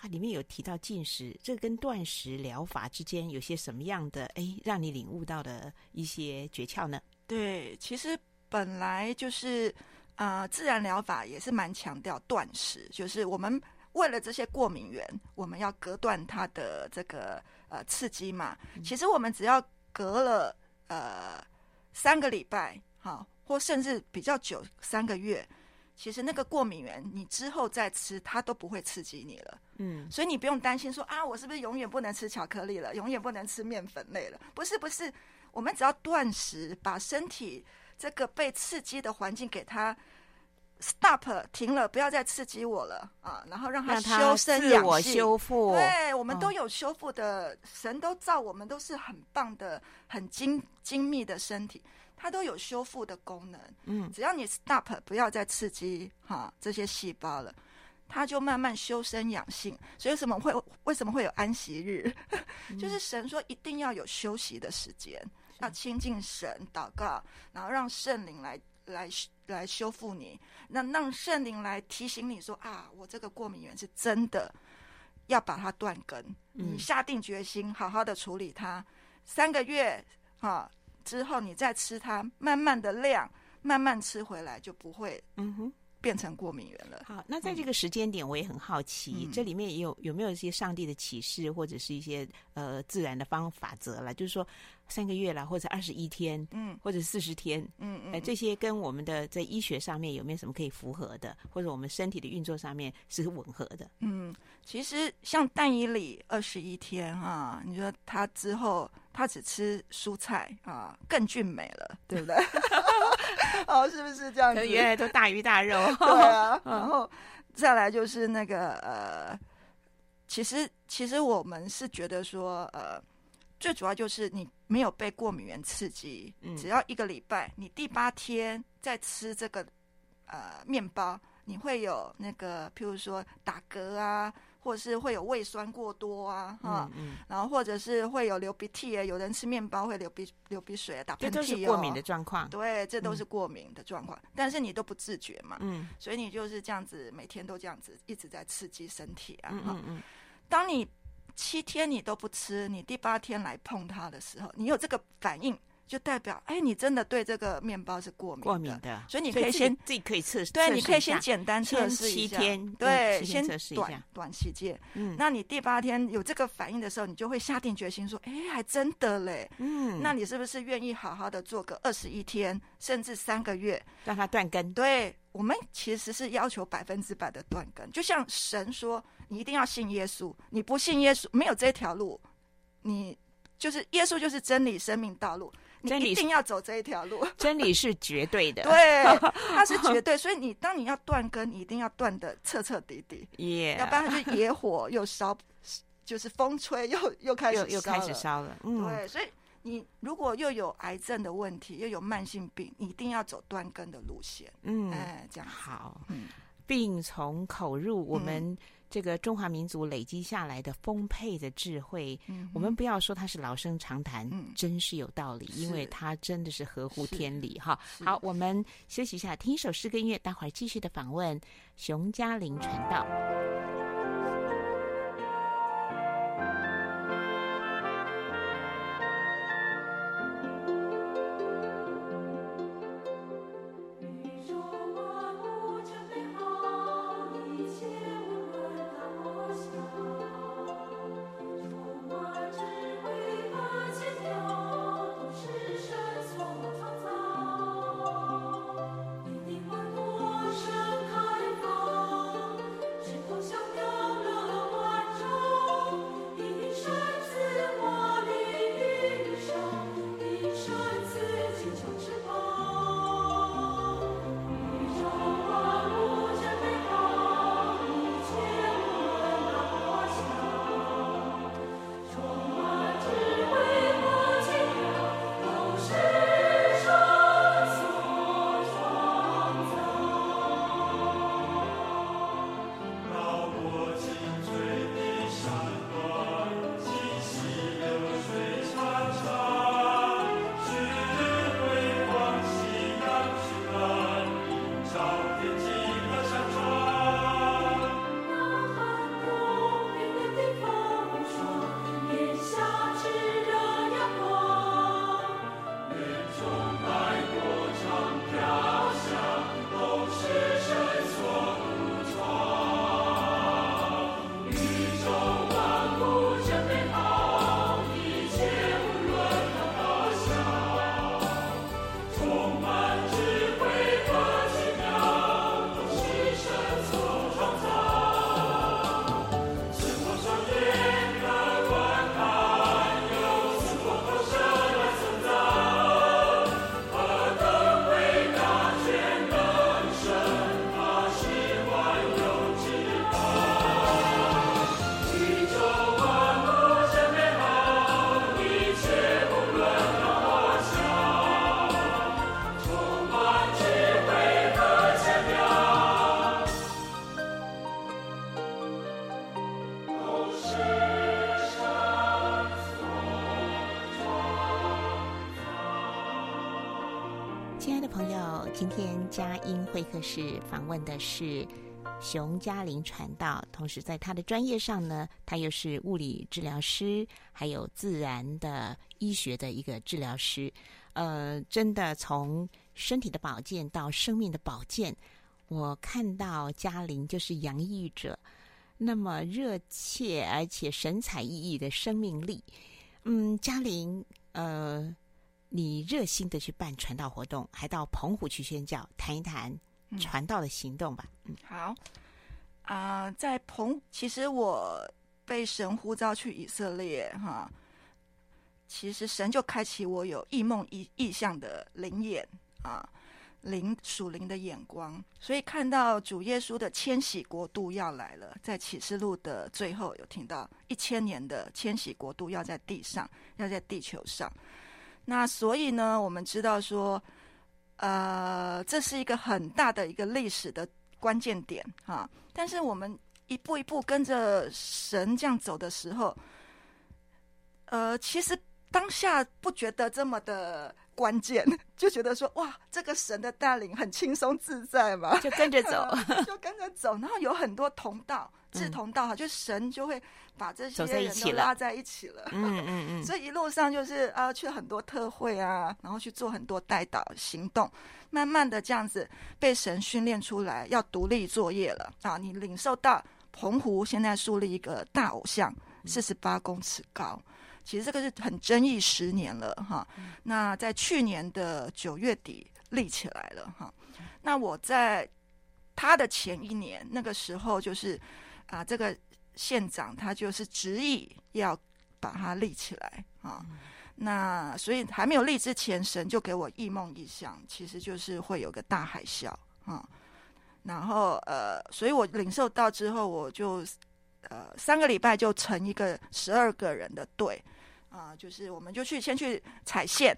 [SPEAKER 1] 它里面有提到进食，这跟断食疗法之间有些什么样的哎，让你领悟到的一些诀窍呢？
[SPEAKER 2] 对，其实本来就是啊、呃，自然疗法也是蛮强调断食，就是我们为了这些过敏源，我们要隔断它的这个呃刺激嘛。其实我们只要隔了呃三个礼拜，好，或甚至比较久三个月。其实那个过敏源，你之后再吃，它都不会刺激你了。嗯，所以你不用担心说啊，我是不是永远不能吃巧克力了，永远不能吃面粉类了？不是，不是，我们只要断食，把身体这个被刺激的环境给它 stop 停了，不要再刺激我了啊，然后让它修身养性，我
[SPEAKER 1] 修复。
[SPEAKER 2] 对，我们都有修复的，哦、神都造我们都是很棒的、很精精密的身体。它都有修复的功能，嗯，只要你 stop，不要再刺激哈这些细胞了，它就慢慢修身养性。所以为什么会为什么会有安息日？嗯、就是神说一定要有休息的时间，是要亲近神祷告，然后让圣灵来来来修复你，那让圣灵来提醒你说啊，我这个过敏源是真的要把它断根，嗯、你下定决心好好的处理它，三个月哈。之后你再吃它，慢慢的量，慢慢吃回来就不会，嗯哼，变成过敏源了。
[SPEAKER 1] 好，那在这个时间点，我也很好奇，嗯、这里面也有有没有一些上帝的启示，或者是一些呃自然的方法则了？就是说三个月了，或者二十一天，嗯，或者四十天，嗯嗯，呃，这些跟我们的在医学上面有没有什么可以符合的，或者我们身体的运作上面是吻合的？
[SPEAKER 2] 嗯，其实像蛋伊里二十一天啊，你说他之后。他只吃蔬菜啊，更俊美了，对不对？哦，是不是这样子？
[SPEAKER 1] 原来都大鱼大肉。
[SPEAKER 2] 对啊，然后再来就是那个呃，其实其实我们是觉得说，呃，最主要就是你没有被过敏源刺激，
[SPEAKER 1] 嗯、
[SPEAKER 2] 只要一个礼拜，你第八天再吃这个呃面包，你会有那个譬如说打嗝啊。或者是会有胃酸过多啊，哈、嗯嗯，然后或者是会有流鼻涕啊，有人吃面包会流鼻流鼻水啊、打喷嚏、哦，这都是
[SPEAKER 1] 过敏的状况。
[SPEAKER 2] 对，这都是过敏的状况、嗯，但是你都不自觉嘛，
[SPEAKER 1] 嗯，
[SPEAKER 2] 所以你就是这样子，每天都这样子一直在刺激身体啊，
[SPEAKER 1] 嗯嗯，嗯，
[SPEAKER 2] 当你七天你都不吃，你第八天来碰它的时候，你有这个反应。就代表，哎，你真的对这个面包是过敏的，
[SPEAKER 1] 过敏的，
[SPEAKER 2] 所以你可以先
[SPEAKER 1] 自己可以测试，
[SPEAKER 2] 对，你可以先简单测试
[SPEAKER 1] 七天，
[SPEAKER 2] 对，
[SPEAKER 1] 先
[SPEAKER 2] 短短期间。
[SPEAKER 1] 嗯，
[SPEAKER 2] 那你第八天有这个反应的时候，你就会下定决心说，哎，还真的嘞，
[SPEAKER 1] 嗯，
[SPEAKER 2] 那你是不是愿意好好的做个二十一天，甚至三个月，
[SPEAKER 1] 让它断根？
[SPEAKER 2] 对，我们其实是要求百分之百的断根，就像神说，你一定要信耶稣，你不信耶稣，没有这条路，你就是耶稣就是真理、生命、道路。你一定要走这一条路，
[SPEAKER 1] 真理是绝对的，
[SPEAKER 2] 对，它是 绝对。所以你当你要断根，你一定要断的彻彻底底.要不然它就野火又烧，就是风吹又又开始
[SPEAKER 1] 又又开始烧了。嗯，
[SPEAKER 2] 对，所以你如果又有癌症的问题，又有慢性病，你一定要走断根的路线。
[SPEAKER 1] 嗯，
[SPEAKER 2] 哎，这样
[SPEAKER 1] 好。
[SPEAKER 2] 嗯，
[SPEAKER 1] 病从口入，我们。这个中华民族累积下来的丰沛的智慧，嗯，我们不要说它是老生常谈，嗯，真是有道理，因为它真的是合乎天理哈。好，我们休息一下，听一首诗歌音乐，待会儿继续的访问熊嘉玲传道。今天佳音会客室访问的是熊嘉玲传道，同时在他的专业上呢，他又是物理治疗师，还有自然的医学的一个治疗师。呃，真的从身体的保健到生命的保健，我看到嘉玲就是洋溢着那么热切而且神采奕奕的生命力。嗯，嘉玲，呃。你热心的去办传道活动，还到澎湖去宣教，谈一谈传道的行动吧。
[SPEAKER 2] 嗯，好啊，呃，在澎，其实我被神呼召去以色列哈，其实神就开启我有异梦异异象的灵眼啊。灵属灵的眼光，所以看到主耶稣的千禧国度要来了，在启示录的最后有听到一千年的千禧国度要在地上，要在地球上。那所以呢，我们知道说，呃，这是一个很大的一个历史的关键点哈。但是我们一步一步跟着神这样走的时候，呃，其实当下不觉得这么的。关键 就觉得说哇，这个神的带领很轻松自在嘛，
[SPEAKER 1] 就跟着走，
[SPEAKER 2] 就跟着走。然后有很多同道、志同道合，就神就会把这些人都拉在一起了。
[SPEAKER 1] 嗯嗯嗯。
[SPEAKER 2] 所以一路上就是啊，去很多特会啊，然后去做很多带导行动，慢慢的这样子被神训练出来，要独立作业了啊。你领受到澎湖现在树立一个大偶像，四十八公尺高。其实这个是很争议十年了哈，那在去年的九月底立起来了哈。那我在他的前一年那个时候，就是啊，这个县长他就是执意要把它立起来啊。那所以还没有立之前，神就给我异梦异象，其实就是会有个大海啸啊。然后呃，所以我领受到之后，我就。呃，三个礼拜就成一个十二个人的队，啊、呃，就是我们就去先去踩线，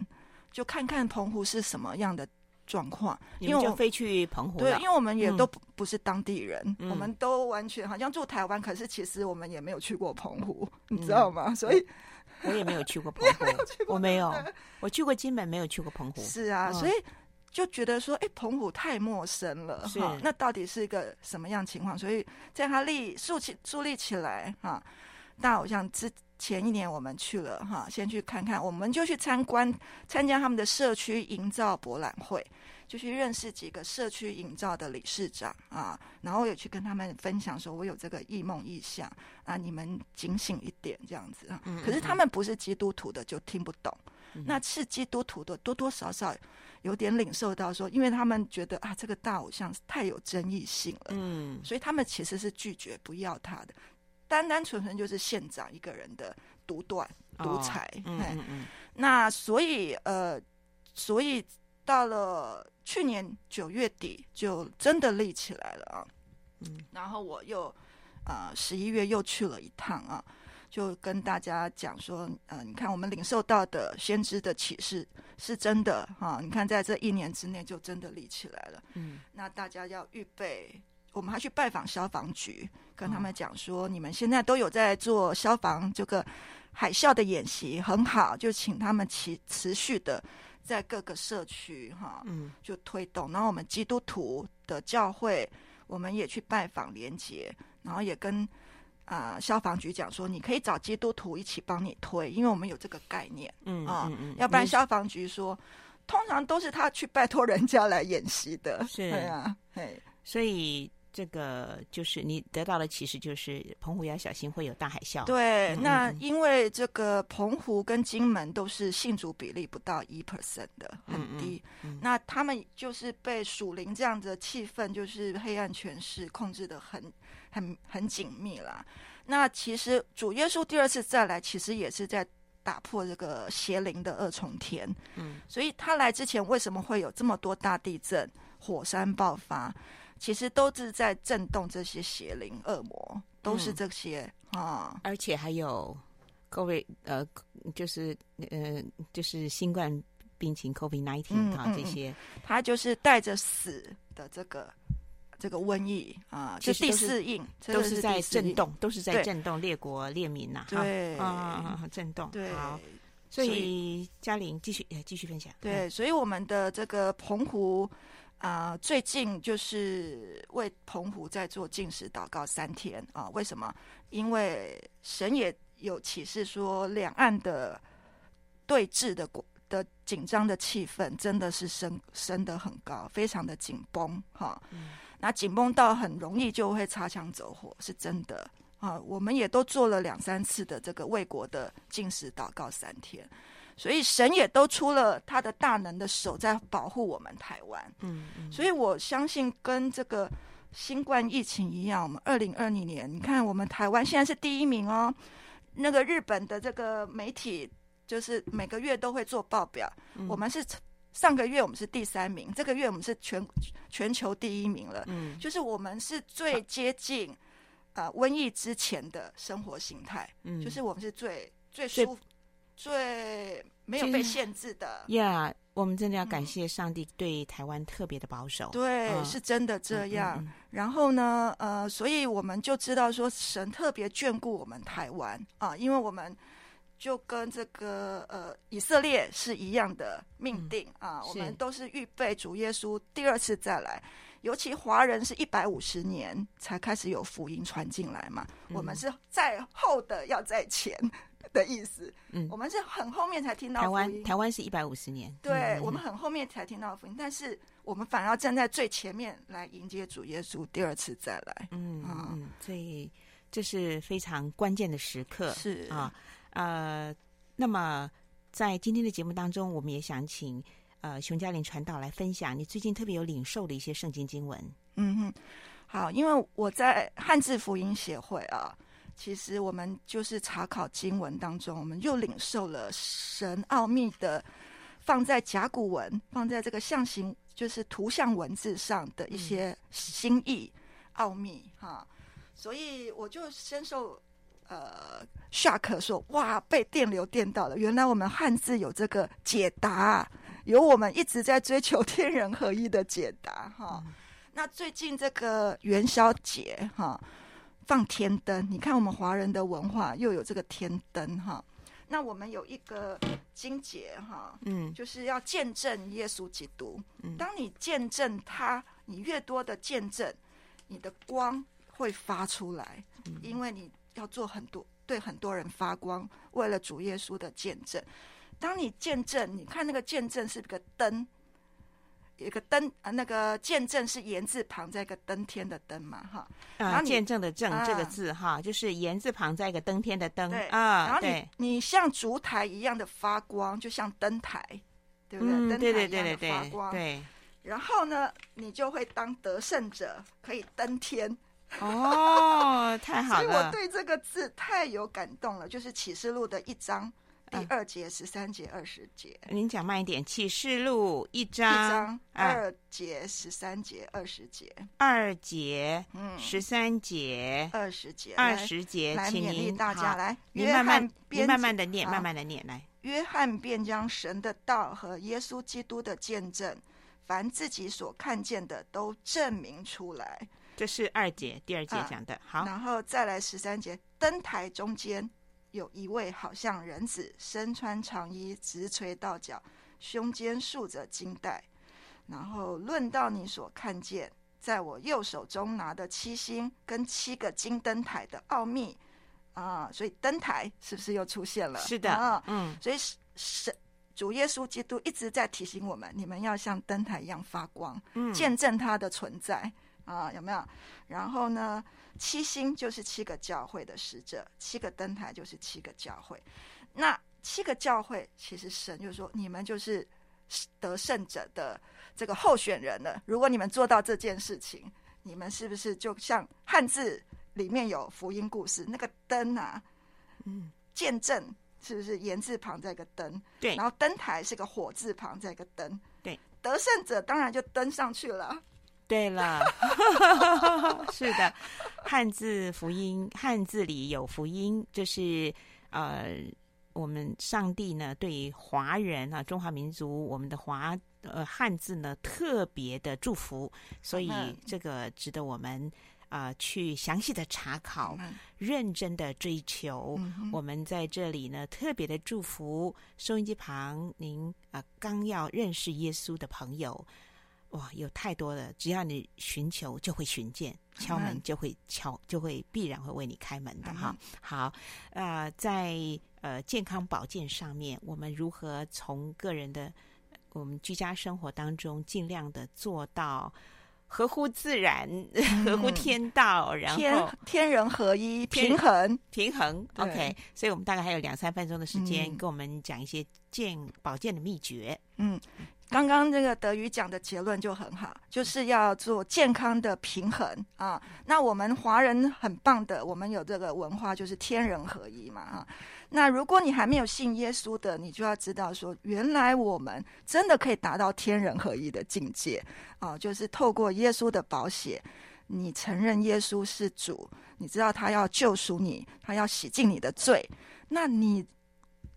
[SPEAKER 2] 就看看澎湖是什么样的状况。因为就
[SPEAKER 1] 飞去澎湖，
[SPEAKER 2] 对，因为我们也都不不是当地人，嗯、我们都完全好像住台湾，可是其实我们也没有去过澎湖，嗯、你知道吗？所以
[SPEAKER 1] 我也没有去过澎湖，我没有，我去过金门，没有去过澎湖。
[SPEAKER 2] 是啊，嗯、所以。就觉得说，哎，澎湖太陌生了，
[SPEAKER 1] 是
[SPEAKER 2] 哈，那到底是一个什么样情况？所以在他立竖起树立起来，哈，大偶像之前一年我们去了，哈，先去看看，我们就去参观参加他们的社区营造博览会，就去认识几个社区营造的理事长啊，然后也去跟他们分享说，我有这个异梦异象啊，你们警醒一点这样子啊。可是他们不是基督徒的，就听不懂。那是基督徒的，多多少少有点领受到说，因为他们觉得啊，这个大偶像太有争议性了，嗯，所以他们其实是拒绝不要他的，单单纯纯就是县长一个人的独断独裁，嗯嗯嗯。那所以呃，所以到了去年九月底就真的立起来了啊，嗯，然后我又啊十一月又去了一趟啊。就跟大家讲说，呃，你看我们领受到的先知的启示是真的哈，你看在这一年之内就真的立起来了。嗯，那大家要预备，我们还去拜访消防局，跟他们讲说，你们现在都有在做消防这个海啸的演习，很好，就请他们持持续的在各个社区哈，嗯，就推动。然后我们基督徒的教会，我们也去拜访连结，然后也跟。啊、呃，消防局讲说，你可以找基督徒一起帮你推，因为我们有这个概念，嗯啊，嗯嗯，要不然消防局说，嗯、通常都是他去拜托人家来演习的，
[SPEAKER 1] 是啊，嘿，所以这个就是你得到的启示，就是澎湖要小心会有大海啸。
[SPEAKER 2] 对，嗯、那因为这个澎湖跟金门都是信主比例不到一 percent 的，很低，嗯嗯嗯，那他们就是被属灵这样的气氛，就是黑暗权势控制的很。很很紧密啦。那其实主耶稣第二次再来，其实也是在打破这个邪灵的二重天。嗯，所以他来之前，为什么会有这么多大地震、火山爆发？其实都是在震动这些邪灵、恶魔，都是这些、嗯、啊。
[SPEAKER 1] 而且还有 COVID，呃，就是呃，就是新冠病情 COVID nineteen 啊，这些，
[SPEAKER 2] 他就是带着死的这个。这个瘟疫啊，这第四印
[SPEAKER 1] 都是在震动，都是在震动列国列民呐，
[SPEAKER 2] 对
[SPEAKER 1] 啊，震动。
[SPEAKER 2] 对，
[SPEAKER 1] 好，所以嘉玲继续继续分享。
[SPEAKER 2] 对，所以我们的这个澎湖啊，最近就是为澎湖在做禁食祷告三天啊。为什么？因为神也有启示说，两岸的对峙的的紧张的气氛真的是升升得很高，非常的紧绷哈。那紧绷到很容易就会擦枪走火，是真的啊！我们也都做了两三次的这个为国的禁食祷告三天，所以神也都出了他的大能的手在保护我们台湾。嗯，嗯，所以我相信跟这个新冠疫情一样，我们二零二零年，你看我们台湾现在是第一名哦。那个日本的这个媒体就是每个月都会做报表，嗯、我们是上个月我们是第三名，这个月我们是全全球第一名了。
[SPEAKER 1] 嗯，
[SPEAKER 2] 就是我们是最接近啊、呃、瘟疫之前的生活形态。嗯，就是我们是最最舒服、最没有被限制的。
[SPEAKER 1] 呀，yeah, 我们真的要感谢上帝对台湾特别的保守。
[SPEAKER 2] 嗯、对，嗯、是真的这样。然后呢，呃，所以我们就知道说，神特别眷顾我们台湾。啊，因为我们。就跟这个呃以色列是一样的命定、嗯、啊，我们都是预备主耶稣第二次再来，尤其华人是一百五十年才开始有福音传进来嘛，嗯、我们是在后的要在前 的意思，嗯，我们是很后面才听到。
[SPEAKER 1] 台湾台湾是一百五十年，
[SPEAKER 2] 对、嗯、我们很后面才听到福音，但是我们反而要站在最前面来迎接主耶稣第二次再来，
[SPEAKER 1] 嗯嗯，所以这是非常关键的时刻，
[SPEAKER 2] 是。
[SPEAKER 1] 啊。呃，那么在今天的节目当中，我们也想请呃熊嘉玲传道来分享你最近特别有领受的一些圣经经文。
[SPEAKER 2] 嗯哼，好，因为我在汉字福音协会啊，其实我们就是查考经文当中，我们又领受了神奥秘的放在甲骨文，放在这个象形就是图像文字上的一些心意、嗯、奥秘哈，所以我就深受。呃，下课说哇，被电流电到了。原来我们汉字有这个解答，有我们一直在追求 天人合一的解答哈。嗯、那最近这个元宵节哈，放天灯，你看我们华人的文化又有这个天灯哈。那我们有一个经节哈，嗯，就是要见证耶稣基督。嗯，当你见证他，你越多的见证，你的光会发出来，嗯、因为你。要做很多，对很多人发光，为了主耶稣的见证。当你见证，你看那个见证是个灯，有一个灯呃，那个见证是言字旁在一个登天的登嘛，哈。
[SPEAKER 1] 啊，见证的证这个字哈，啊、就是言字旁在一个登天的登
[SPEAKER 2] 对
[SPEAKER 1] 啊。
[SPEAKER 2] 然后你你像烛台一样的发光，就像灯台，对不对？灯、嗯、台一样的发光。
[SPEAKER 1] 对，对，对，对。
[SPEAKER 2] 然后呢，你就会当得胜者，可以登天。
[SPEAKER 1] 哦，太好了！
[SPEAKER 2] 所以我对这个字太有感动了，就是启示录的一章第二节、十三节、二十节。
[SPEAKER 1] 您讲慢一点，启示录一章，
[SPEAKER 2] 一章二节、十三节、二十节，
[SPEAKER 1] 二节，嗯，十三节，
[SPEAKER 2] 二十节，
[SPEAKER 1] 二十节，
[SPEAKER 2] 来勉励大家来。
[SPEAKER 1] 您慢慢，您慢慢的念，慢慢的念来。
[SPEAKER 2] 约翰便将神的道和耶稣基督的见证，凡自己所看见的，都证明出来。
[SPEAKER 1] 这是二节，第二节讲的，啊、好，
[SPEAKER 2] 然后再来十三节，灯台中间有一位好像人子，身穿长衣，直垂到脚，胸间束着金带。然后论到你所看见，在我右手中拿的七星跟七个金灯台的奥秘啊，所以灯台是不是又出现了？
[SPEAKER 1] 是的，
[SPEAKER 2] 啊、
[SPEAKER 1] 嗯，
[SPEAKER 2] 所以是主耶稣基督一直在提醒我们，你们要像灯台一样发光，嗯，见证他的存在。啊，有没有？然后呢，七星就是七个教会的使者，七个灯台就是七个教会。那七个教会，其实神就是说，你们就是得胜者的这个候选人了。如果你们做到这件事情，你们是不是就像汉字里面有福音故事那个灯啊？嗯，见证是不是言字旁在一个灯？
[SPEAKER 1] 对，
[SPEAKER 2] 然后灯台是个火字旁在一个灯。
[SPEAKER 1] 对，
[SPEAKER 2] 得胜者当然就登上去了。
[SPEAKER 1] 对了，是的，汉字福音，汉字里有福音，就是呃，我们上帝呢对华人啊，中华民族，我们的华呃汉字呢特别的祝福，所以这个值得我们啊、呃、去详细的查考，认真的追求。我们在这里呢特别的祝福收音机旁您啊、呃、刚要认识耶稣的朋友。哇，有太多的，只要你寻求，就会寻见；敲门就会敲，就会必然会为你开门的哈。好，呃，在呃健康保健上面，我们如何从个人的我们居家生活当中，尽量的做到合乎自然、嗯、合乎天道，然后
[SPEAKER 2] 天天人合一、平衡
[SPEAKER 1] 平衡。OK，所以我们大概还有两三分钟的时间，跟我们讲一些健保健的秘诀。
[SPEAKER 2] 嗯。刚刚这个德语讲的结论就很好，就是要做健康的平衡啊。那我们华人很棒的，我们有这个文化，就是天人合一嘛啊。那如果你还没有信耶稣的，你就要知道说，原来我们真的可以达到天人合一的境界啊，就是透过耶稣的宝血，你承认耶稣是主，你知道他要救赎你，他要洗净你的罪，那你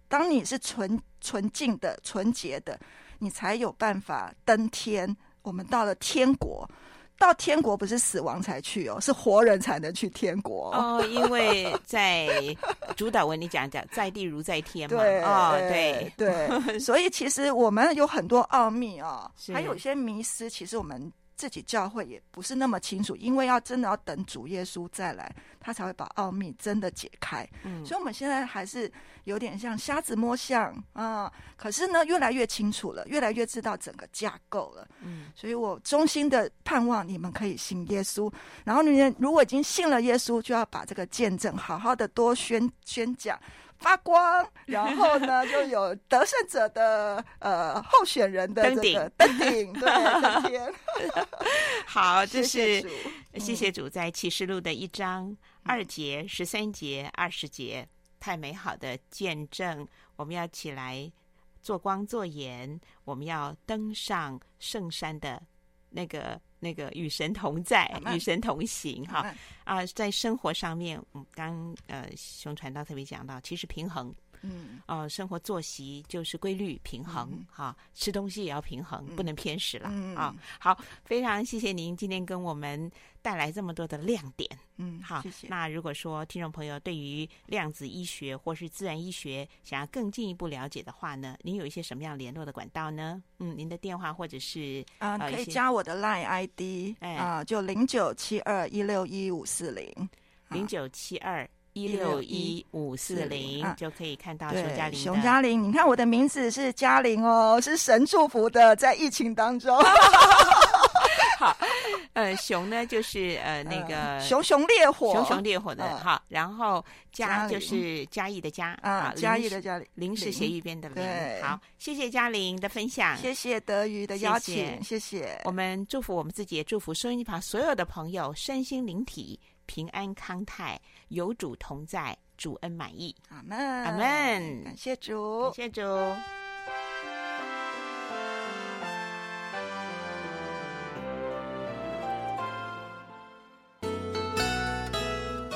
[SPEAKER 2] 当你是纯纯净的、纯洁的。你才有办法登天。我们到了天国，到天国不是死亡才去哦，是活人才能去天国
[SPEAKER 1] 哦。因为在主导文里讲讲，在地如在天嘛。
[SPEAKER 2] 对
[SPEAKER 1] 哦，对
[SPEAKER 2] 对。所以其实我们有很多奥秘哦，还有一些迷失，其实我们。自己教会也不是那么清楚，因为要真的要等主耶稣再来，他才会把奥秘真的解开。嗯，所以我们现在还是有点像瞎子摸象啊。可是呢，越来越清楚了，越来越知道整个架构了。嗯，所以我衷心的盼望你们可以信耶稣。然后你们如果已经信了耶稣，就要把这个见证好好的多宣宣讲。发光，然后呢，就有得胜者的呃候选人的这个登顶，登顶，对，登天。
[SPEAKER 1] 好，这是
[SPEAKER 2] 谢谢主，
[SPEAKER 1] 谢谢主在启示录的一章、嗯、二节、十三节、二十节，太美好的见证。我们要起来做光做盐，我们要登上圣山的那个。那个与神同在，与神同行，哈啊，在生活上面，我们刚呃熊传道特别讲到，其实平衡。嗯，哦、呃，生活作息就是规律平衡哈、吃东西也要平衡，嗯、不能偏食了、嗯、啊。好，非常谢谢您今天跟我们带来这么多的亮点。
[SPEAKER 2] 嗯，
[SPEAKER 1] 好，
[SPEAKER 2] 谢谢。
[SPEAKER 1] 那如果说听众朋友对于量子医学或是自然医学想要更进一步了解的话呢，您有一些什么样联络的管道呢？嗯，您的电话或者是
[SPEAKER 2] 啊、呃，可以加我的 Line ID，啊、哎呃，就零九七二一六一五四零，
[SPEAKER 1] 零九七二。一六一五四零就可以看到熊嘉玲。
[SPEAKER 2] 熊嘉玲，你看我的名字是嘉玲哦，是神祝福的，在疫情当中。
[SPEAKER 1] 好，呃，熊呢就是呃那个、呃、
[SPEAKER 2] 熊熊烈火，
[SPEAKER 1] 熊熊烈火的哈、呃。然后嘉就是嘉义的嘉
[SPEAKER 2] 啊，嘉义的嘉玲，
[SPEAKER 1] 玲是斜玉边的玲。好，谢谢嘉玲的分享，
[SPEAKER 2] 谢谢德瑜的邀请，谢谢。谢谢
[SPEAKER 1] 我们祝福我们自己，也祝福收音机旁所有的朋友身心灵体。平安康泰，有主同在，主恩满意。
[SPEAKER 2] 阿门，
[SPEAKER 1] 阿门。
[SPEAKER 2] 感谢主，
[SPEAKER 1] 感谢主。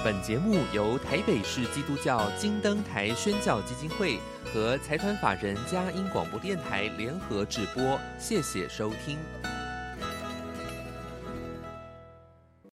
[SPEAKER 5] 本节目由台北市基督教金灯台宣教基金会和财团法人佳音广播电台联合制播，谢谢收听。